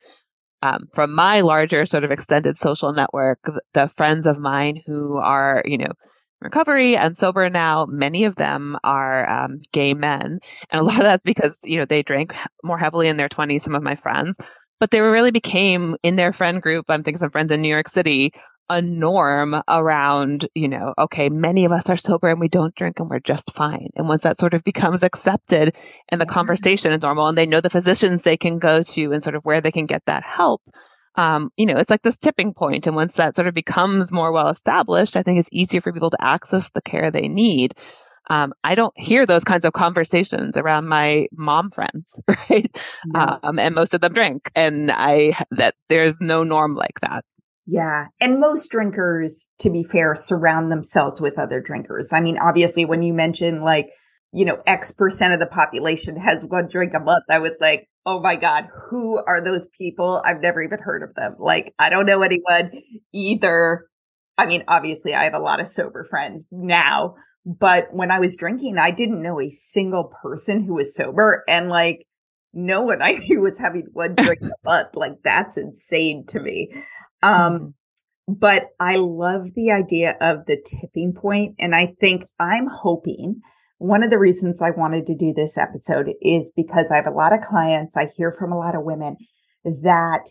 um, from my larger sort of extended social network, the friends of mine who are, you know, recovery and sober now. Many of them are um, gay men. And a lot of that's because, you know, they drank more heavily in their 20s, some of my friends, but they really became in their friend group. I'm thinking some friends in New York City, a norm around, you know, okay, many of us are sober and we don't drink and we're just fine. And once that sort of becomes accepted and the conversation is normal and they know the physicians they can go to and sort of where they can get that help, um, you know, it's like this tipping point. And once that sort of becomes more well established, I think it's easier for people to access the care they need. Um, I don't hear those kinds of conversations around my mom friends, *laughs* right? Yeah. Um, and most of them drink, and I that there's no norm like that. Yeah. And most drinkers, to be fair, surround themselves with other drinkers. I mean, obviously, when you mention like, you know, X percent of the population has one drink a month, I was like, oh my God, who are those people? I've never even heard of them. Like, I don't know anyone either. I mean, obviously, I have a lot of sober friends now, but when I was drinking, I didn't know a single person who was sober. And like, no one I *laughs* knew was having one drink a *laughs* month. Like, that's insane to me. Um, mm-hmm. but I love the idea of the tipping point, And I think I'm hoping one of the reasons I wanted to do this episode is because I have a lot of clients. I hear from a lot of women that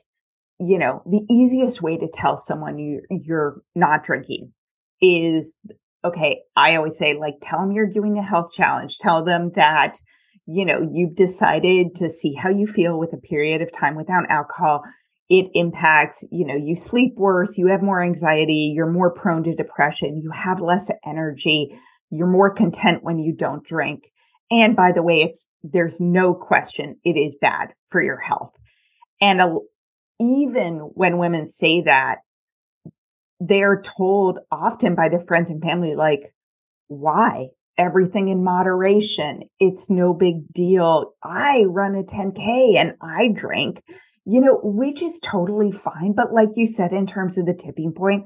you know, the easiest way to tell someone you, you're not drinking is okay. I always say, like, tell them you're doing a health challenge. Tell them that, you know, you've decided to see how you feel with a period of time without alcohol. It impacts, you know, you sleep worse, you have more anxiety, you're more prone to depression, you have less energy, you're more content when you don't drink. And by the way, it's, there's no question it is bad for your health. And a, even when women say that, they're told often by their friends and family, like, why? Everything in moderation. It's no big deal. I run a 10K and I drink, you know, which is totally fine. But like you said, in terms of the tipping point,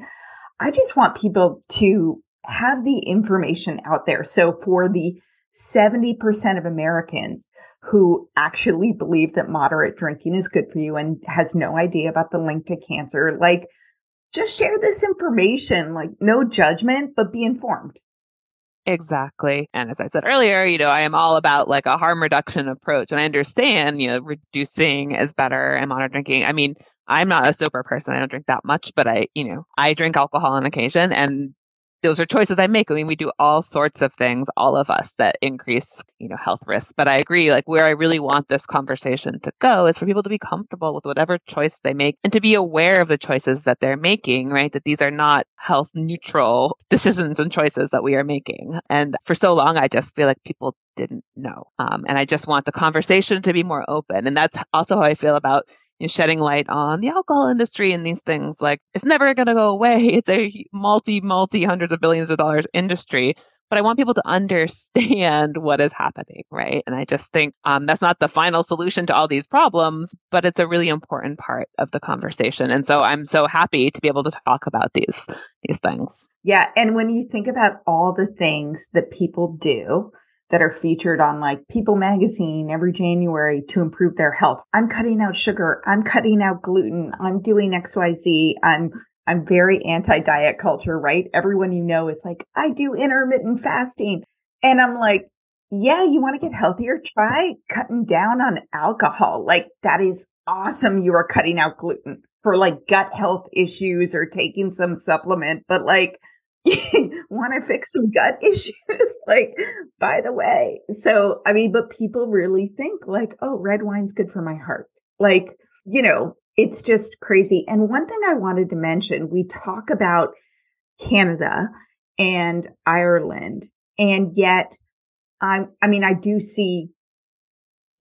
I just want people to have the information out there. So for the 70% of Americans who actually believe that moderate drinking is good for you and has no idea about the link to cancer, like just share this information, like no judgment, but be informed. Exactly. And as I said earlier, you know, I am all about like a harm reduction approach. And I understand, you know, reducing is better and moderate drinking. I mean, I'm not a sober person. I don't drink that much, but I, you know, I drink alcohol on occasion and those are choices I make. I mean, we do all sorts of things, all of us that increase, you know, health risks. But I agree, like where I really want this conversation to go is for people to be comfortable with whatever choice they make and to be aware of the choices that they're making, right? That these are not health neutral *laughs* decisions and choices that we are making. And for so long, I just feel like people didn't know. Um, and I just want the conversation to be more open. And that's also how I feel about you know, shedding light on the alcohol industry and these things. Like it's never going to go away. *laughs* It's a multi, multi hundreds of billions of dollars industry. But I want people to understand *laughs* what is happening, right? And I just think um, that's not the final solution to all these problems, but it's a really important part of the conversation. And so I'm so happy to be able to talk about these these things. Yeah, and when you think about all the things that people do, that are featured on like People magazine every January to improve their health. I'm cutting out sugar. I'm cutting out gluten. I'm doing XYZ. I'm I'm very anti-diet culture, right? Everyone you know is like, I do intermittent fasting. And I'm like, yeah, you want to get healthier? Try cutting down on alcohol. Like that is awesome. You are cutting out gluten for like gut health issues or taking some supplement, but like *laughs* want to fix some gut *laughs* issues like by the way. So i mean but people really think like oh red wine's good for my heart. Like you know it's just crazy. And one thing i wanted to mention we talk about canada and ireland and yet i'm i mean i do see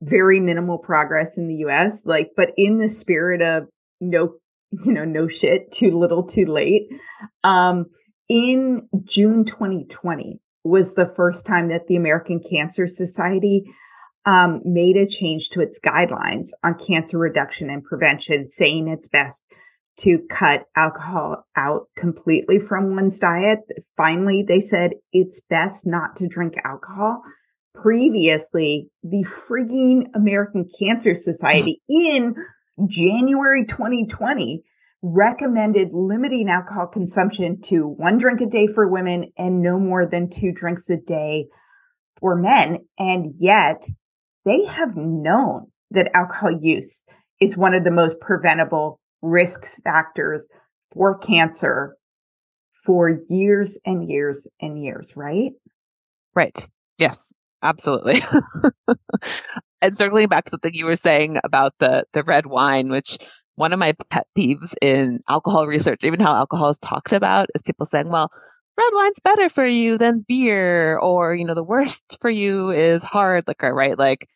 very minimal progress in the us like but in the spirit of no you know no shit too little too late um in June 2020 was the first time that the American Cancer Society um, made a change to its guidelines on cancer reduction and prevention, saying it's best to cut alcohol out completely from one's diet. Finally, they said it's best not to drink alcohol. Previously, the frigging American Cancer Society *laughs* in January 2020 recommended limiting alcohol consumption to one drink a day for women and no more than two drinks a day for men. And yet they have known that alcohol use is one of the most preventable risk factors for cancer for years and years and years, right? Right. Yes, absolutely. *laughs* and circling back to something you were saying about the the red wine, which one of my pet peeves in alcohol research, even how alcohol is talked about, is people saying, well, red wine's better for you than beer, or, you know, the worst for you is hard liquor, right? Like,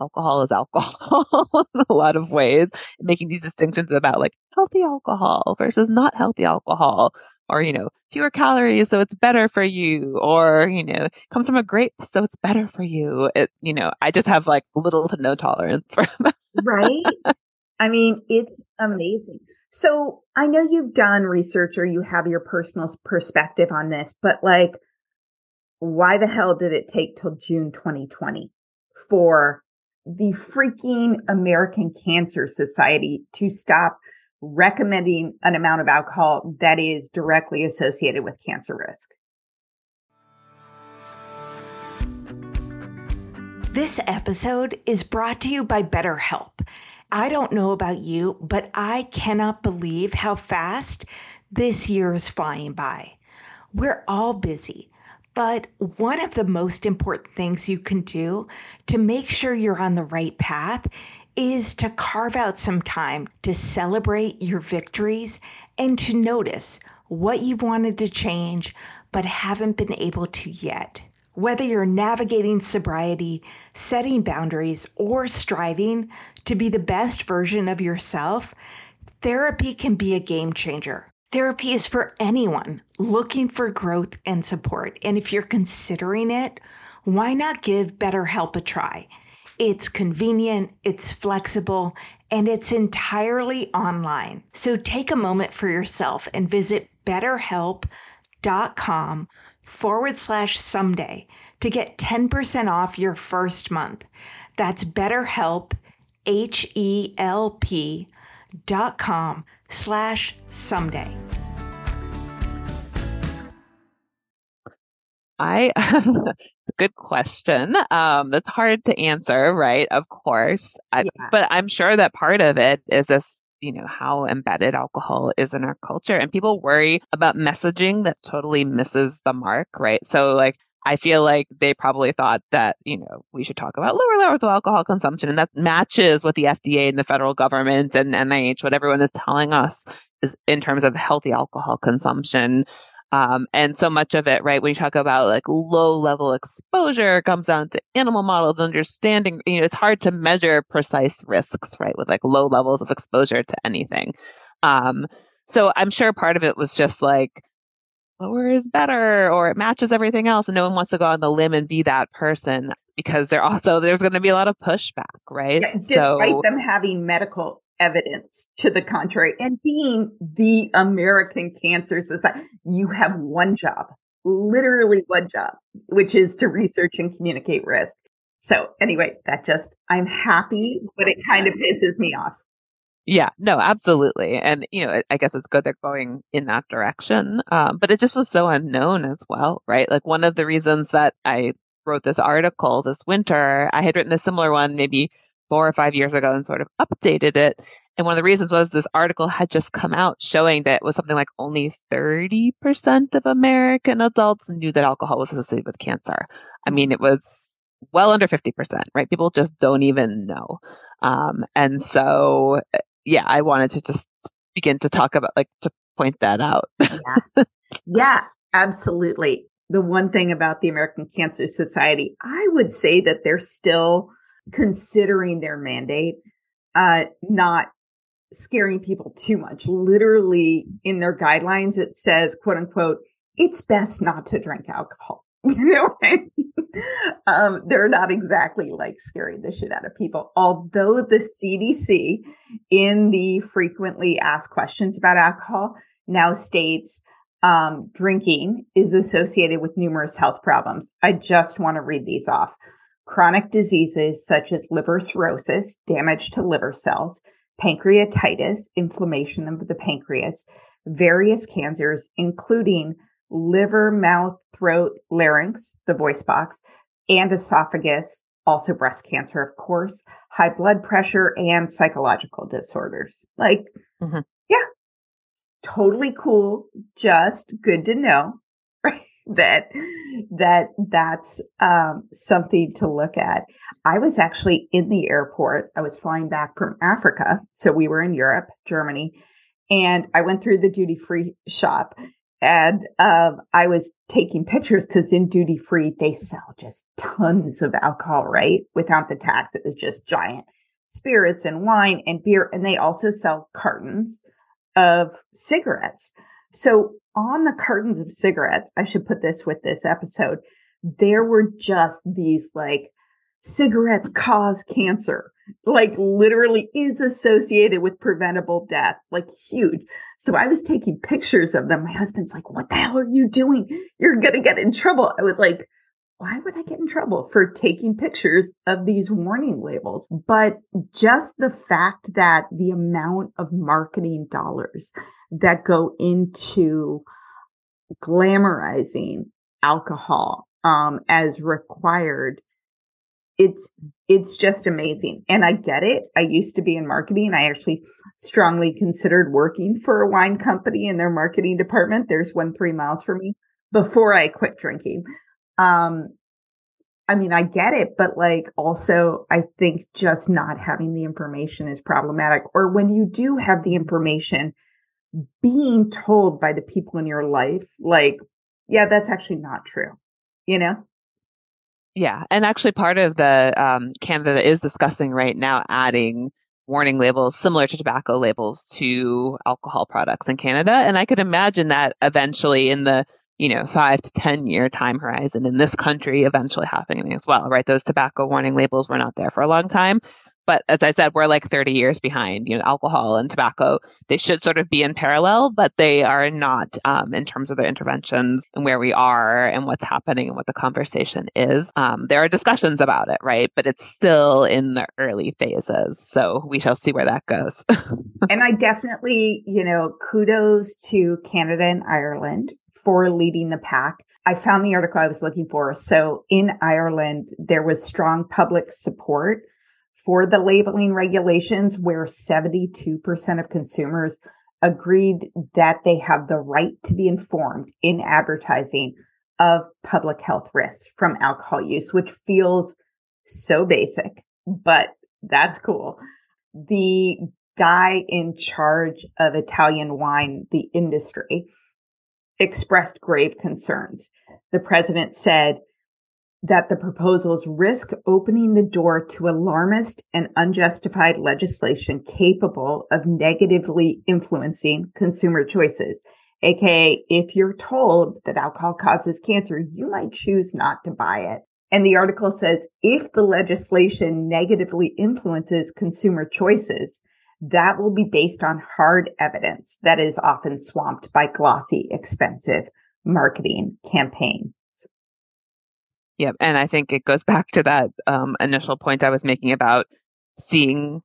alcohol is alcohol *laughs* in a lot of ways, making these distinctions about like healthy alcohol versus not healthy alcohol, or, you know, fewer calories, so it's better for you, or, you know, comes from a grape, so it's better for you. It, you know, I just have like little to no tolerance *laughs* for that. Right. I mean, it's amazing. So I know you've done research or you have your personal perspective on this, but like, why the hell did it take till June 2020 for the freaking American Cancer Society to stop recommending an amount of alcohol that is directly associated with cancer risk? This episode is brought to you by BetterHelp. I don't know about you, but I cannot believe how fast this year is flying by. We're all busy, but one of the most important things you can do to make sure you're on the right path is to carve out some time to celebrate your victories and to notice what you've wanted to change but haven't been able to yet. Whether you're navigating sobriety, setting boundaries, or striving to be the best version of yourself, therapy can be a game changer. Therapy is for anyone looking for growth and support. And if you're considering it, why not give BetterHelp a try? It's convenient, it's flexible, and it's entirely online. So take a moment for yourself and visit betterhelp.com forward slash someday to get 10% off your first month. That's BetterHelp, H E L P dot com slash someday. I good question. Um, that's hard to answer, right? Of course, I, yeah. but I'm sure that part of it is this, you know, how embedded alcohol is in our culture, and people worry about messaging that totally misses the mark, right? So, like, I feel like they probably thought that, you know, we should talk about lower levels of alcohol consumption. And that matches what the FDA and the federal government and NIH, what everyone is telling us is in terms of healthy alcohol consumption. Um, and so much of it, right, when you talk about like low level exposure, comes down to animal models, understanding, you know, it's hard to measure precise risks, right, with like low levels of exposure to anything. Um, so I'm sure part of it was just like, lower is better or it matches everything else. And no one wants to go on the limb and be that person because they're also, there's going to be a lot of pushback, right? Yeah, despite so, them having medical evidence to the contrary and being the American Cancer Society. You have one job, literally one job, which is to research and communicate risk. So anyway, that just, I'm happy, but it kind of pisses me off. Yeah, no, absolutely. And, you know, I guess it's good they're going in that direction. Um, but it just was so unknown as well, right? Like one of the reasons that I wrote this article this winter, I had written a similar one maybe four or five years ago and sort of updated it. And one of the reasons was this article had just come out showing that it was something like only 30% of American adults knew that alcohol was associated with cancer. I mean, it was well under 50%, right? People just don't even know. Um, and so, yeah, I wanted to just begin to talk about, like, to point that out. yeah. *laughs* yeah, absolutely. The one thing about the American Cancer Society, I would say that they're still considering their mandate, uh, not scaring people too much. Literally in their guidelines, it says, quote unquote, it's best not to drink alcohol. *laughs* You know, I mean? um, they're not exactly like scaring the shit out of people. Although the CDC in the frequently asked questions about alcohol now states um, drinking is associated with numerous health problems. I just want to read these off chronic diseases such as liver cirrhosis, damage to liver cells, pancreatitis, inflammation of the pancreas, various cancers, including liver, mouth, throat, larynx, the voice box, and esophagus, also breast cancer, of course, high blood pressure, and psychological disorders. Like, mm-hmm. yeah, totally cool. Just good to know, right? *laughs* that that that's um, something to look at. I was actually in the airport. I was flying back from Africa, so we were in Europe, Germany, and I went through the duty free shop. And um, I was taking pictures because in duty free they sell just tons of alcohol, right? Without the tax, it was just giant spirits and wine and beer, and they also sell cartons of cigarettes. So on the cartons of cigarettes, I should put this with this episode, there were just these like cigarettes cause cancer, like literally is associated with preventable death, like huge. So I was taking pictures of them. My husband's like, what the hell are you doing? You're going to get in trouble. I was like, why would I get in trouble for taking pictures of these warning labels? But just the fact that the amount of marketing dollars that go into glamorizing alcohol um, as required it's it's just amazing. And I get it. I used to be in marketing. I actually strongly considered working for a wine company in their marketing department. There's one three miles from me before I quit drinking. Um, I mean, I get it, but like also I think just not having the information is problematic. Or when you do have the information, being told by the people in your life, like, yeah, that's actually not true, you know? Yeah. And actually, part of the um, Canada is discussing right now adding warning labels similar to tobacco labels to alcohol products in Canada. And I could imagine that eventually in the you know, five to 10 year time horizon in this country eventually happening as well, right? Those tobacco warning labels were not there for a long time. But as I said, we're like 30 years behind, you know, alcohol and tobacco. They should sort of be in parallel, but they are not um, in terms of their interventions and where we are and what's happening and what the conversation is. Um, there are discussions about it, right? But it's still in the early phases. So we shall see where that goes. *laughs* and I definitely, you know, kudos to Canada and Ireland for leading the pack. I found the article I was looking for. So in Ireland, there was strong public support for the labeling regulations where 72% of consumers agreed that they have the right to be informed in advertising of public health risks from alcohol use, which feels so basic, but that's cool. The guy in charge of Italian wine, the industry, expressed grave concerns. The president said that the proposals risk opening the door to alarmist and unjustified legislation capable of negatively influencing consumer choices. AKA, if you're told that alcohol causes cancer, you might choose not to buy it. And the article says if the legislation negatively influences consumer choices, that will be based on hard evidence that is often swamped by glossy, expensive marketing campaigns. Yep. And I think it goes *laughs* back to that um, initial point I was making about seeing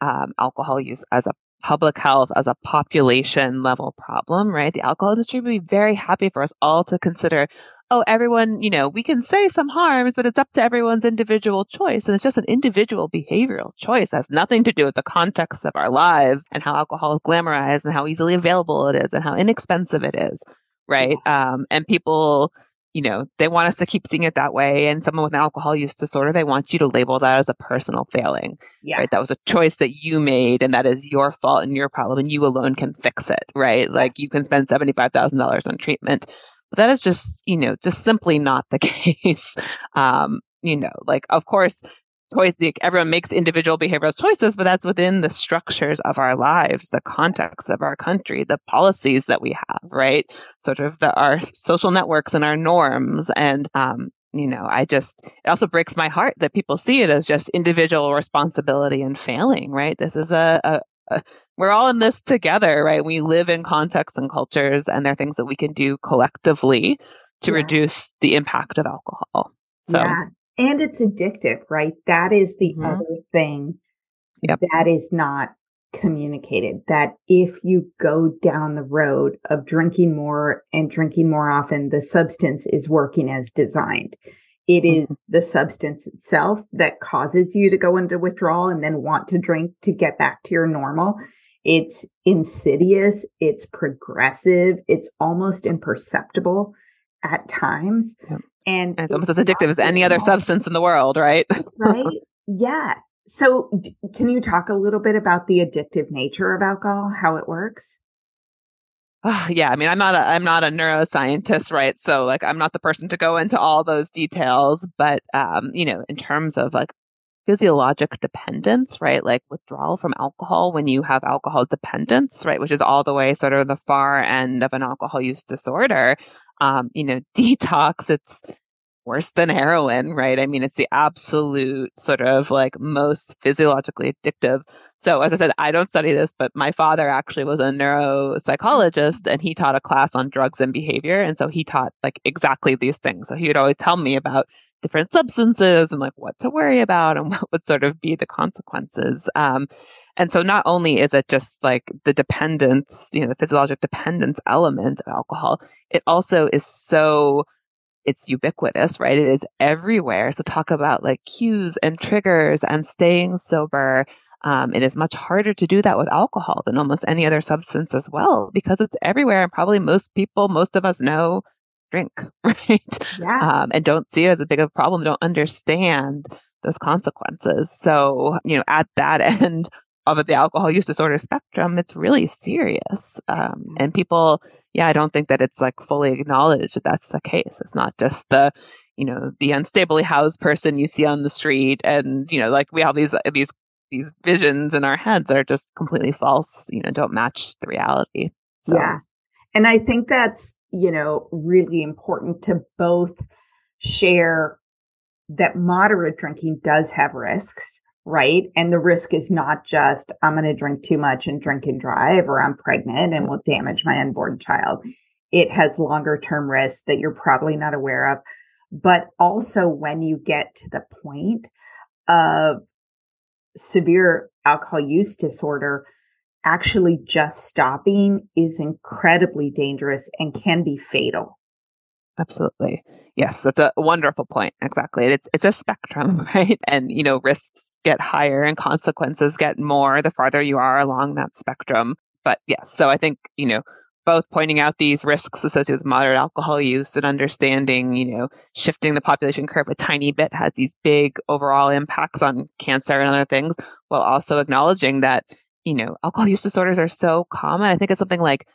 um, alcohol use as a public health, as a population level problem, right? The alcohol industry would be very happy for us all to consider oh, everyone, you know, we can say some harms, but it's up to everyone's individual choice. And it's just an individual behavioral choice. It has nothing to do with the context of our lives and how alcohol is glamorized and how easily available it is and how inexpensive it is. Right. Um, and people, you know, they want us to keep seeing it that way. And someone with an alcohol use disorder, they want you to label that as a personal failing. Yeah. Right. That was a choice that you made and that is your fault and your problem and you alone can fix it. Right. Like you can spend $75,000 on treatment that is just, you know, just simply not the *laughs* case. Um, you know, like, of course, choice, everyone makes individual behavioral choices, but that's within the structures of our lives, the context of our country, the policies that we have, right? Sort of the, our social networks and our norms. And, um, you know, I just, it also breaks my heart that people see it as just individual responsibility and failing, right? This is a, a, a we're all in this together, right? We live in contexts and cultures, and there are things that we can do collectively to yeah. reduce the impact of alcohol. So. Yeah. And it's addictive, right? That is the mm-hmm. other thing yep. that is not communicated. That if you go down the road of drinking more and drinking more often, the substance is working as designed. It is mm-hmm. the substance itself that causes you to go into withdrawal and then want to drink to get back to your normal. It's insidious. It's progressive. It's almost imperceptible at times. And, and it's, it's almost as addictive as any other substance in the world, right? right. *laughs* Yeah. So can you talk a little bit about the addictive nature of alcohol, how it works? Oh, yeah, I mean, I'm not a I'm not a neuroscientist, right? So like, I'm not the person to go into all those details. But um, you know, in terms of like physiologic dependence, right? Like withdrawal from alcohol when you have alcohol dependence, right? Which is all the way sort of the far end of an alcohol use disorder. Um, you know, *laughs* detox, it's worse than heroin, right? I mean, it's the absolute sort of like most physiologically addictive. So, as I said, I don't study this, but my father actually was a neuropsychologist and he taught a class on drugs and behavior. And so he taught like exactly these things. So he would always tell me about different substances and like what to worry about and *laughs* what would sort of be the consequences. Um, and so not only is it just like the dependence, you know, the physiologic dependence element of alcohol, it also is so it's ubiquitous, right? It is everywhere. So talk about like cues and triggers and staying sober. Um, it is much harder to do that with alcohol than almost any other substance as well because it's everywhere and probably most people, most of us know drink, *laughs* right? Yeah. Um, and don't see it as a big of a problem, don't understand those consequences. So, you know, at that *laughs* end of the alcohol use disorder spectrum, it's really serious. Um, and people, yeah, I don't think that it's like fully acknowledged that that's the case. It's not just the, you know, the unstably housed person you see on the street, and you know, like we have these these these visions in our heads that are just completely false. You know, don't match the reality. So. Yeah, and I think that's you know really important to both share that moderate drinking does have risks right? And the risk is not just I'm going to drink too much and drink and drive, or I'm pregnant and will damage my unborn child. It has longer term risks that you're probably not aware of. But also, when you get to the point of severe alcohol use disorder, actually just stopping is incredibly dangerous and can be fatal. Absolutely. Yes, that's a wonderful point. Exactly. It's it's a spectrum, *laughs* right? And you know, risks get higher and consequences get more the farther you are along that spectrum. But yes, so I think, you know, both pointing out these risks associated with moderate alcohol use and understanding, you know, shifting the population curve a tiny bit has these big overall impacts on cancer and other things, while also acknowledging that, you know, alcohol use disorders are so common. I think it's something like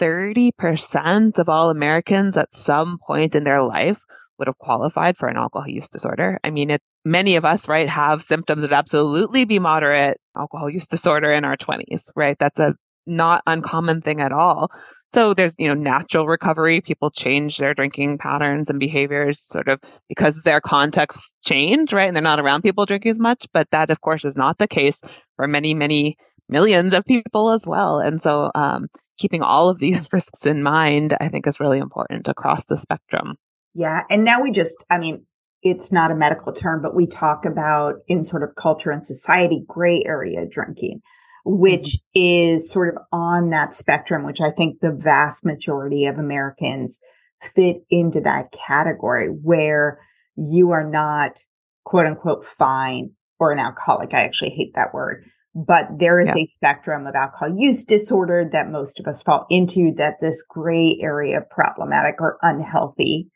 30% of all Americans at some point in their life would have qualified for an alcohol use disorder. I mean, it, many of us, right, have symptoms that absolutely be moderate alcohol use disorder in our 20s, right? That's a not uncommon thing at all. So there's, you know, natural recovery. People change their drinking patterns and behaviors sort of because their contexts change, right? And they're not around people drinking as much. But that, of course, is not the case for many, many millions of people as well. And so um, keeping all of these *laughs* risks in mind, I think is really important across the spectrum. Yeah. And now we just, I mean, it's not a medical term, but we talk about in sort of culture and society, gray area drinking, which mm-hmm. is sort of on that spectrum, which I think the vast majority of Americans fit into that category where you are not quote unquote fine or an alcoholic. I actually hate that word, but there is yeah. a spectrum of alcohol use disorder that most of us fall into that this gray area of problematic or unhealthy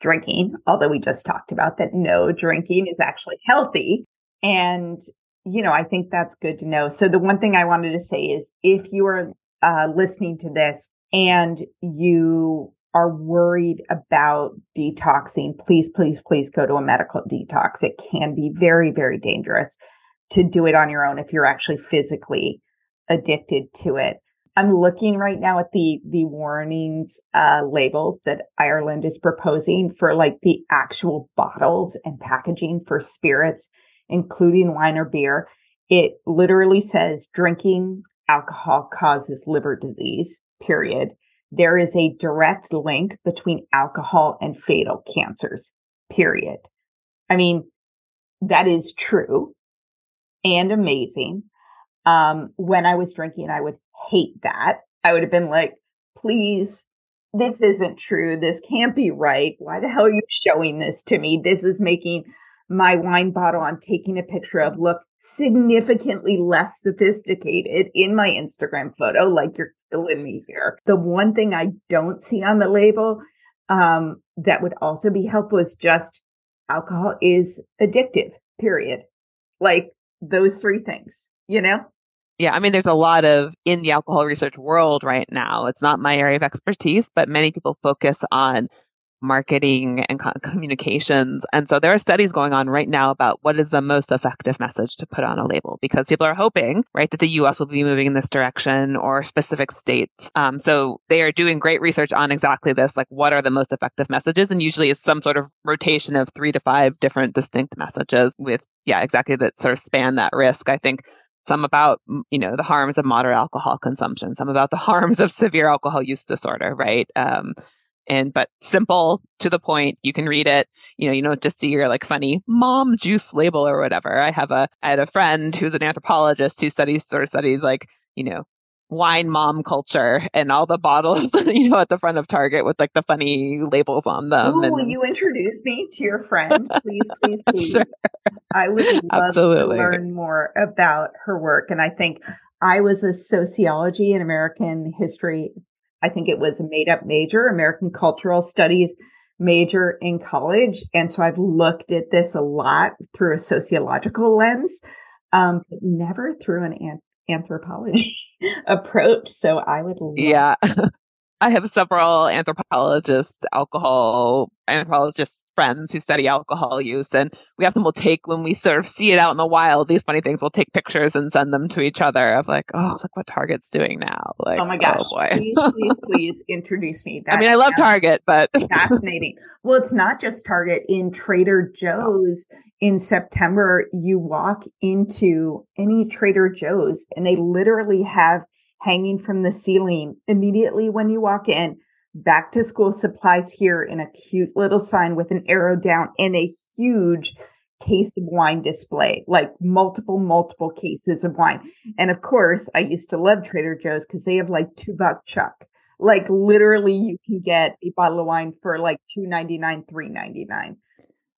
drinking, although we just talked about that no drinking is actually healthy. And, you know, I think that's good to know. So the one thing I wanted to say is if you are uh, listening to this and you are worried about detoxing, please, please, please go to a medical detox. It can be very, very dangerous to do it on your own if you're actually physically addicted to it. I'm looking right now at the the warnings uh, labels that Ireland is proposing for like the actual bottles and packaging for spirits, including wine or beer. It literally says drinking alcohol causes liver disease. Period. There is a direct link between alcohol and fatal cancers. Period. I mean, that is true and amazing. Um, when I was drinking, I would hate that. I would have been like, please, this isn't true. This can't be right. Why the hell are you showing this to me? This is making my wine bottle I'm taking a picture of look significantly less sophisticated in my Instagram photo. Like you're killing me here. The one thing I don't see on the label um, that would also be helpful is just alcohol is addictive, period. Like those three things, you know? Yeah, I mean, there's a lot of in the alcohol research world right now. It's not my area of expertise, but many people focus on marketing and *laughs* communications. And so there are studies going on right now about what is the most effective message to put on a label because people are hoping, right, that the US will be moving in this direction or specific states. Um, so they are doing great research on exactly this, like what are the most effective messages? And usually it's some sort of rotation of three to five different distinct messages with, yeah, exactly that sort of span that risk. I think some about you know the harms of moderate alcohol consumption some about the *laughs* harms of severe alcohol use disorder right? Um, and but simple to the point you can read it. You know you don't just see your like funny mom juice label or whatever. I have a i had a friend who's an anthropologist who studies sort of studies like you know wine mom culture and all the bottles, *laughs* you know, at the front of Target with like the funny labels on them. Ooh, and... will you introduce me to your friend? *laughs* Please, please, *laughs* please. Sure. I would love Absolutely. to learn more about her work. And I think I was a sociology and American history. I think it was a made up major, American cultural studies major in college. And so I've looked at this a lot through a sociological lens, um, but never through an anthropology *laughs* approach. So I would love- Yeah. *laughs* I have several anthropologists, alcohol anthropologists friends who study alcohol use and we often will take when we sort of see it out in the wild these funny things we'll take pictures and send them to each other of like oh look what target's doing now like oh my oh gosh oh boy. please please please introduce me. *laughs* That's i mean i love target but *laughs* fascinating. Well it's not just target. In trader joe's in september you walk into any trader joe's and they literally have hanging from the ceiling immediately when you walk in back to school supplies here in a cute little sign with an arrow down and a huge case of wine display, like multiple, multiple cases of wine. And of course, I used to love Trader Joe's because they have like two buck chuck. Like literally you can get a bottle of wine for like two ninety nine, three ninety nine.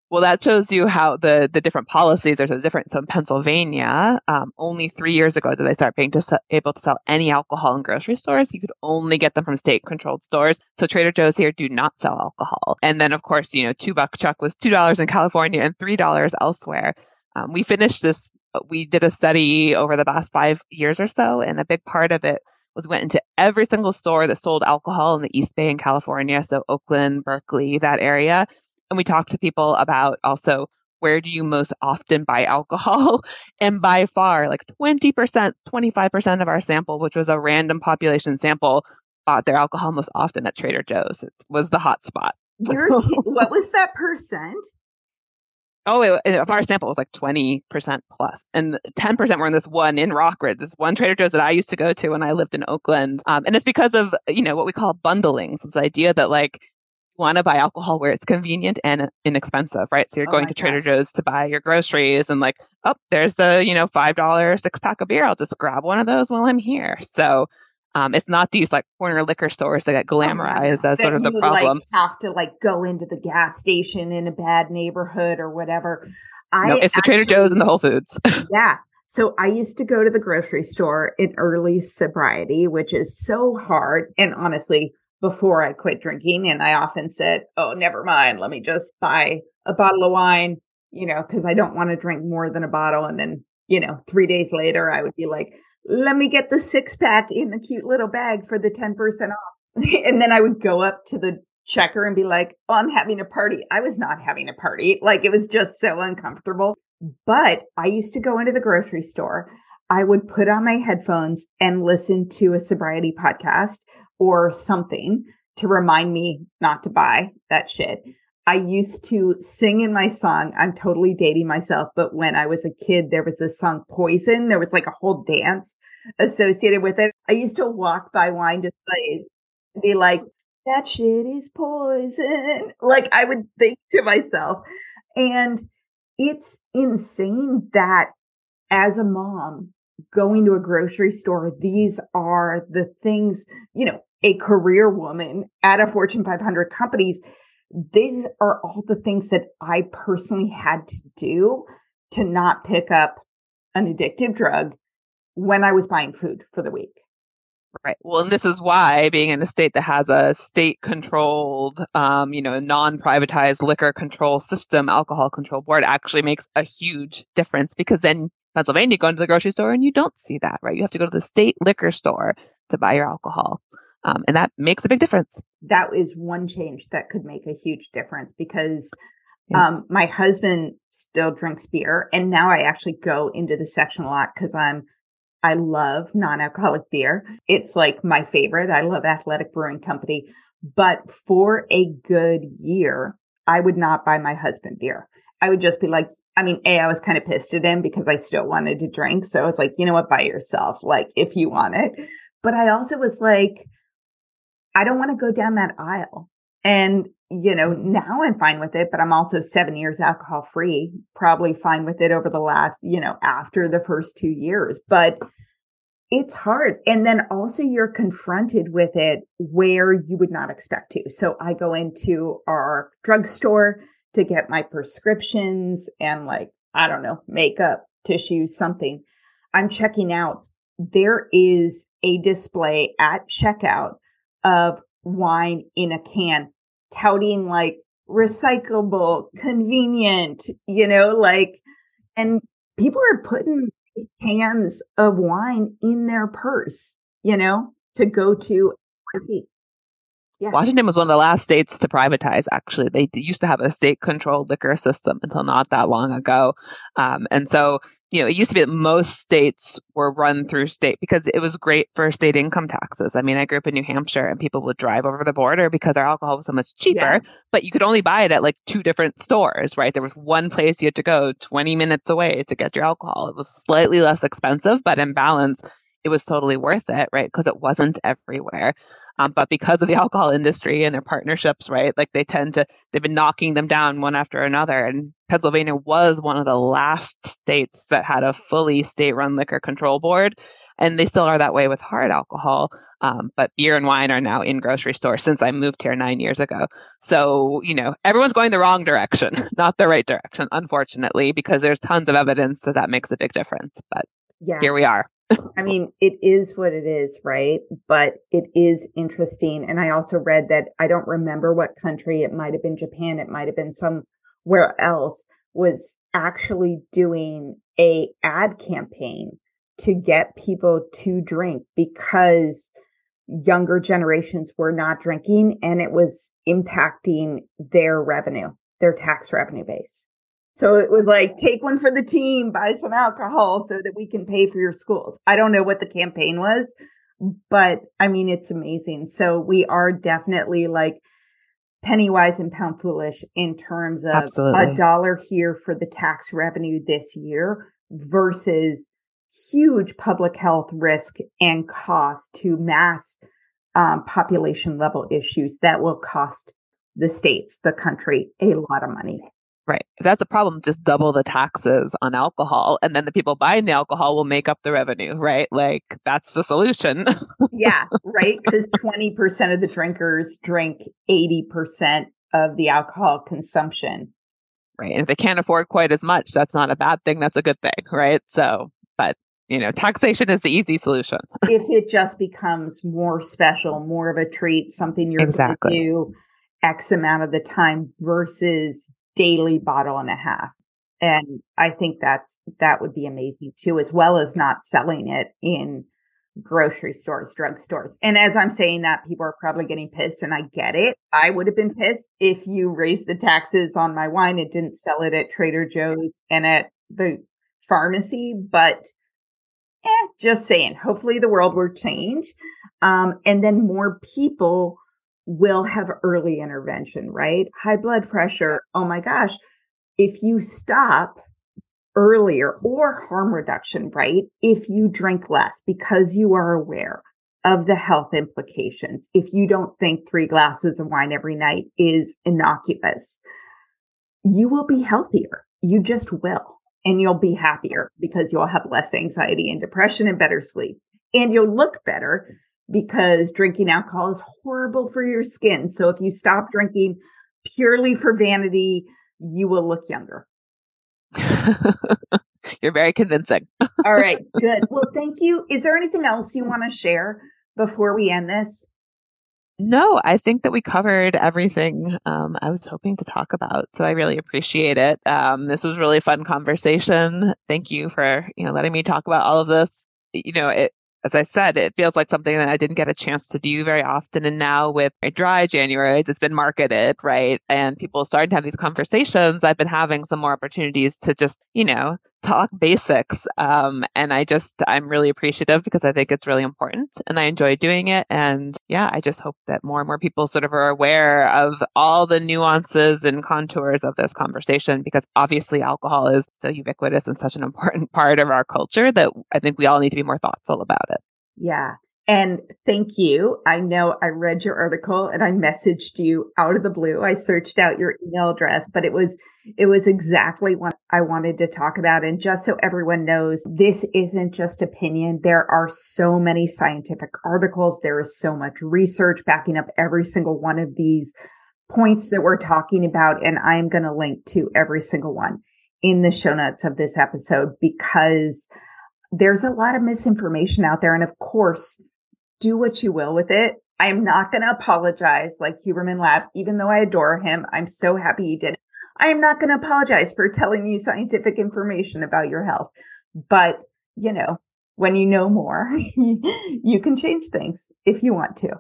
Well, that shows you how the, the different policies are so different. So in Pennsylvania, um, only three years ago did they start being to, able to sell any alcohol in grocery stores. You could only get them from state controlled stores. So Trader Joe's here do not sell alcohol. And then, of course, you know, two buck chuck was $2 in California and $3 elsewhere. Um, we finished this, we did a study over the past five years or so, and a big part of it was went into every single store that sold alcohol in the East Bay in California. So Oakland, Berkeley, that area and we talk to people about also where do you most often buy alcohol? *laughs* And by far, like 20%, 25% of our sample, which was a random population sample, bought their alcohol most often at Trader Joe's. It was the hot spot. *laughs* what was that percent? Oh, it, it, our sample was like 20% plus. And 10% were in this one in Rockridge, this one Trader Joe's that I used to go to when I lived in Oakland. Um, and it's because of, you know, what we call bundling. So this idea that like want to buy alcohol where it's convenient and inexpensive, right? So you're oh going to Trader God. Joe's to buy your groceries and like, oh, there's the, you know, $5 six pack of beer. I'll just grab one of those while I'm here. So um, it's not these like corner liquor stores that get oh glamorized oh as sort of the problem. Like, have to like go into the gas station in a bad neighborhood or whatever. I no, it's actually, the Trader Joe's and the Whole Foods. *laughs* yeah. So I used to go to the grocery store in early sobriety, which is so hard. And honestly, before I quit drinking. And I often said, Oh, never mind. Let me just buy a bottle of wine, you know, because I don't want to drink more than a bottle. And then, you know, three days later, I would be like, let me get the six pack in the cute little bag for the 10% off. *laughs* and then I would go up to the checker and be like, Oh, I'm having a party. I was not having a party. Like it was just so uncomfortable. But I used to go into the grocery store. I would put on my headphones and listen to a sobriety podcast or something to remind me not to buy that shit. I used to sing in my song. I'm totally dating myself, but when I was a kid, there was this song Poison. There was like a whole dance associated with it. I used to walk by wine displays and be like, that shit is poison. Like I would think to myself. And it's insane that as a mom, going to a grocery store, these are the things, you know, a career woman at a Fortune 500 companies, these are all the things that I personally had to do to not pick up an addictive drug when I was buying food for the week. Right. Well, and this is why being in a state that has a state controlled, um, you know, non privatized liquor control system, alcohol control board actually makes a huge difference because then Pennsylvania, you go into the grocery store and you don't see that, right? You have to go to the state liquor store to buy your alcohol. Um, and that makes a big difference. That is one change that could make a huge difference because yeah. um, my husband still drinks beer, and now I actually go into the section a lot because I'm I love non-alcoholic beer. It's like my favorite. I love Athletic Brewing Company, but for a good year, I would not buy my husband beer. I would just be like, I mean, A, I was kind of pissed at him because I still wanted to drink. So I was like, you know what, buy yourself, like if you want it. But I also was like, I don't want to go down that aisle. And, you know, now I'm fine with it, but I'm also seven years alcohol free, probably fine with it over the last, you know, after the first two years. But it's hard. And then also you're confronted with it where you would not expect to. So I go into our drugstore to get my prescriptions and like, I don't know, makeup, tissues, something. I'm checking out. There is a display at checkout of wine in a can touting like recyclable, convenient, you know, like, and people are putting cans of wine in their purse, you know, to go to. Yeah. Washington was one of the last states to privatize, actually. They used to have a state controlled liquor system until not that long ago. Um, and so you know, it used to be that most states were run through state because it was great for state income taxes. I mean, I grew up in New Hampshire and people would drive over the border because our alcohol was so much cheaper, but you could only buy it at like two different stores, right? There was one place you had to go 20 minutes away to get your alcohol. It was slightly less expensive, but in balance, it was totally worth it, right? Because it wasn't everywhere. Um, but because of the *laughs* alcohol industry and their partnerships, right, like they tend to, they've been knocking them down one after another. And Pennsylvania was one of the last states that had a fully state run liquor control board. And they still are that way with hard alcohol. Um, but beer and wine are now in grocery stores since I moved here nine years ago. So, you know, everyone's going the wrong direction, *laughs* not the right direction, unfortunately, because there's tons of evidence that that makes a big difference. But yeah. here we are. I mean, it is what it is, right? But it is interesting. And I also read that I don't remember what country, it might have been Japan, it might have been somewhere else, was actually doing a ad campaign to get people to drink because younger generations were not drinking and it was impacting their revenue, their tax revenue base. So it was like, take one for the team, buy some alcohol so that we can pay for your schools. I don't know what the campaign was, but I mean, it's amazing. So we are definitely like penny wise and pound foolish in terms of Absolutely. a dollar here for the tax revenue this year versus huge public health risk and cost to mass um, population level issues that will cost the states, the country, a lot of money. Right. If that's a problem, just double the taxes on alcohol and then the people buying the alcohol will make up the revenue, right? Like that's the solution. yeah, *laughs* right? Because 20% of the drinkers drink 80% of the alcohol consumption. Right. And if they can't afford quite as much, that's not a bad thing. That's a good thing, right? So, but you know, taxation is the easy solution. *laughs* if it just becomes more special, more of a treat, something you're exactly. going to do X amount of the time versus daily bottle and a half. And I think that's, that would be amazing too, as well as not selling it in grocery stores, drugstores. And as I'm saying that, people are probably getting pissed and I get it. I would have been pissed if you raised the taxes on my wine and didn't sell it at Trader Joe's and at the pharmacy, but eh, just saying, hopefully the world will change. Um, and then more people will have early intervention, right? High blood pressure. Oh my gosh. If you stop earlier or harm reduction, right? If you drink less because you are aware of the health implications, if you don't think three glasses of wine every night is innocuous, you will be healthier. You just will. And you'll be happier because you'll have less anxiety and depression and better sleep. And you'll look better because drinking alcohol is horrible for your skin. So if you stop drinking purely for vanity, you will look younger. *laughs* You're very convincing. *laughs* All right, good. Well, thank you. Is there anything else you want to share before we end this? No, I think that we covered everything um, I was hoping to talk about. So I really appreciate it. Um, this was really fun conversation. Thank you for you know letting me talk about all of this. You know, it, as I said, it feels like something that I didn't get a chance to do very often. And now with dry January, it's been marketed, right? And people starting to have these conversations. I've been having some more opportunities to just, you know, talk basics. Um, and I just, I'm really appreciative because I think it's really important and I enjoy doing it. And yeah, I just hope that more and more people sort of are aware of all the nuances and contours of this conversation because obviously alcohol is so ubiquitous and such an important *laughs* part of our culture that I think we all need to be more thoughtful about it. Yeah. And thank you. I know I read your article and I messaged you out of the blue. I searched out your email address, but it was, it was exactly what I wanted to talk about. And just so everyone knows, this isn't just opinion. There are so many scientific articles. There is so much research backing up every single one of these points that we're talking about. And I'm going to link to every single one in the show notes of this episode because there's a lot of misinformation out there. And of course, do what you will with it. I am not going to apologize like Huberman Lab, even though I adore him. I'm so happy he did. I am not going to apologize for telling you scientific information about your health. But, you know, when you know more, *laughs* you can change things if you want to.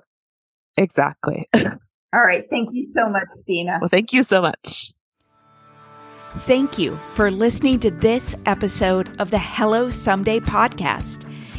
Exactly. All right. Thank you so much, Stina. Well, thank you so much. Thank you for listening to this episode of the Hello Someday podcast.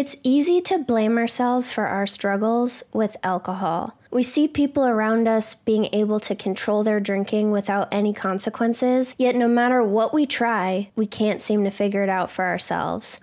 It's easy to blame ourselves for our struggles with alcohol. We see people around us being able to control their drinking without any consequences, yet no matter what we try, we can't seem to figure it out for ourselves.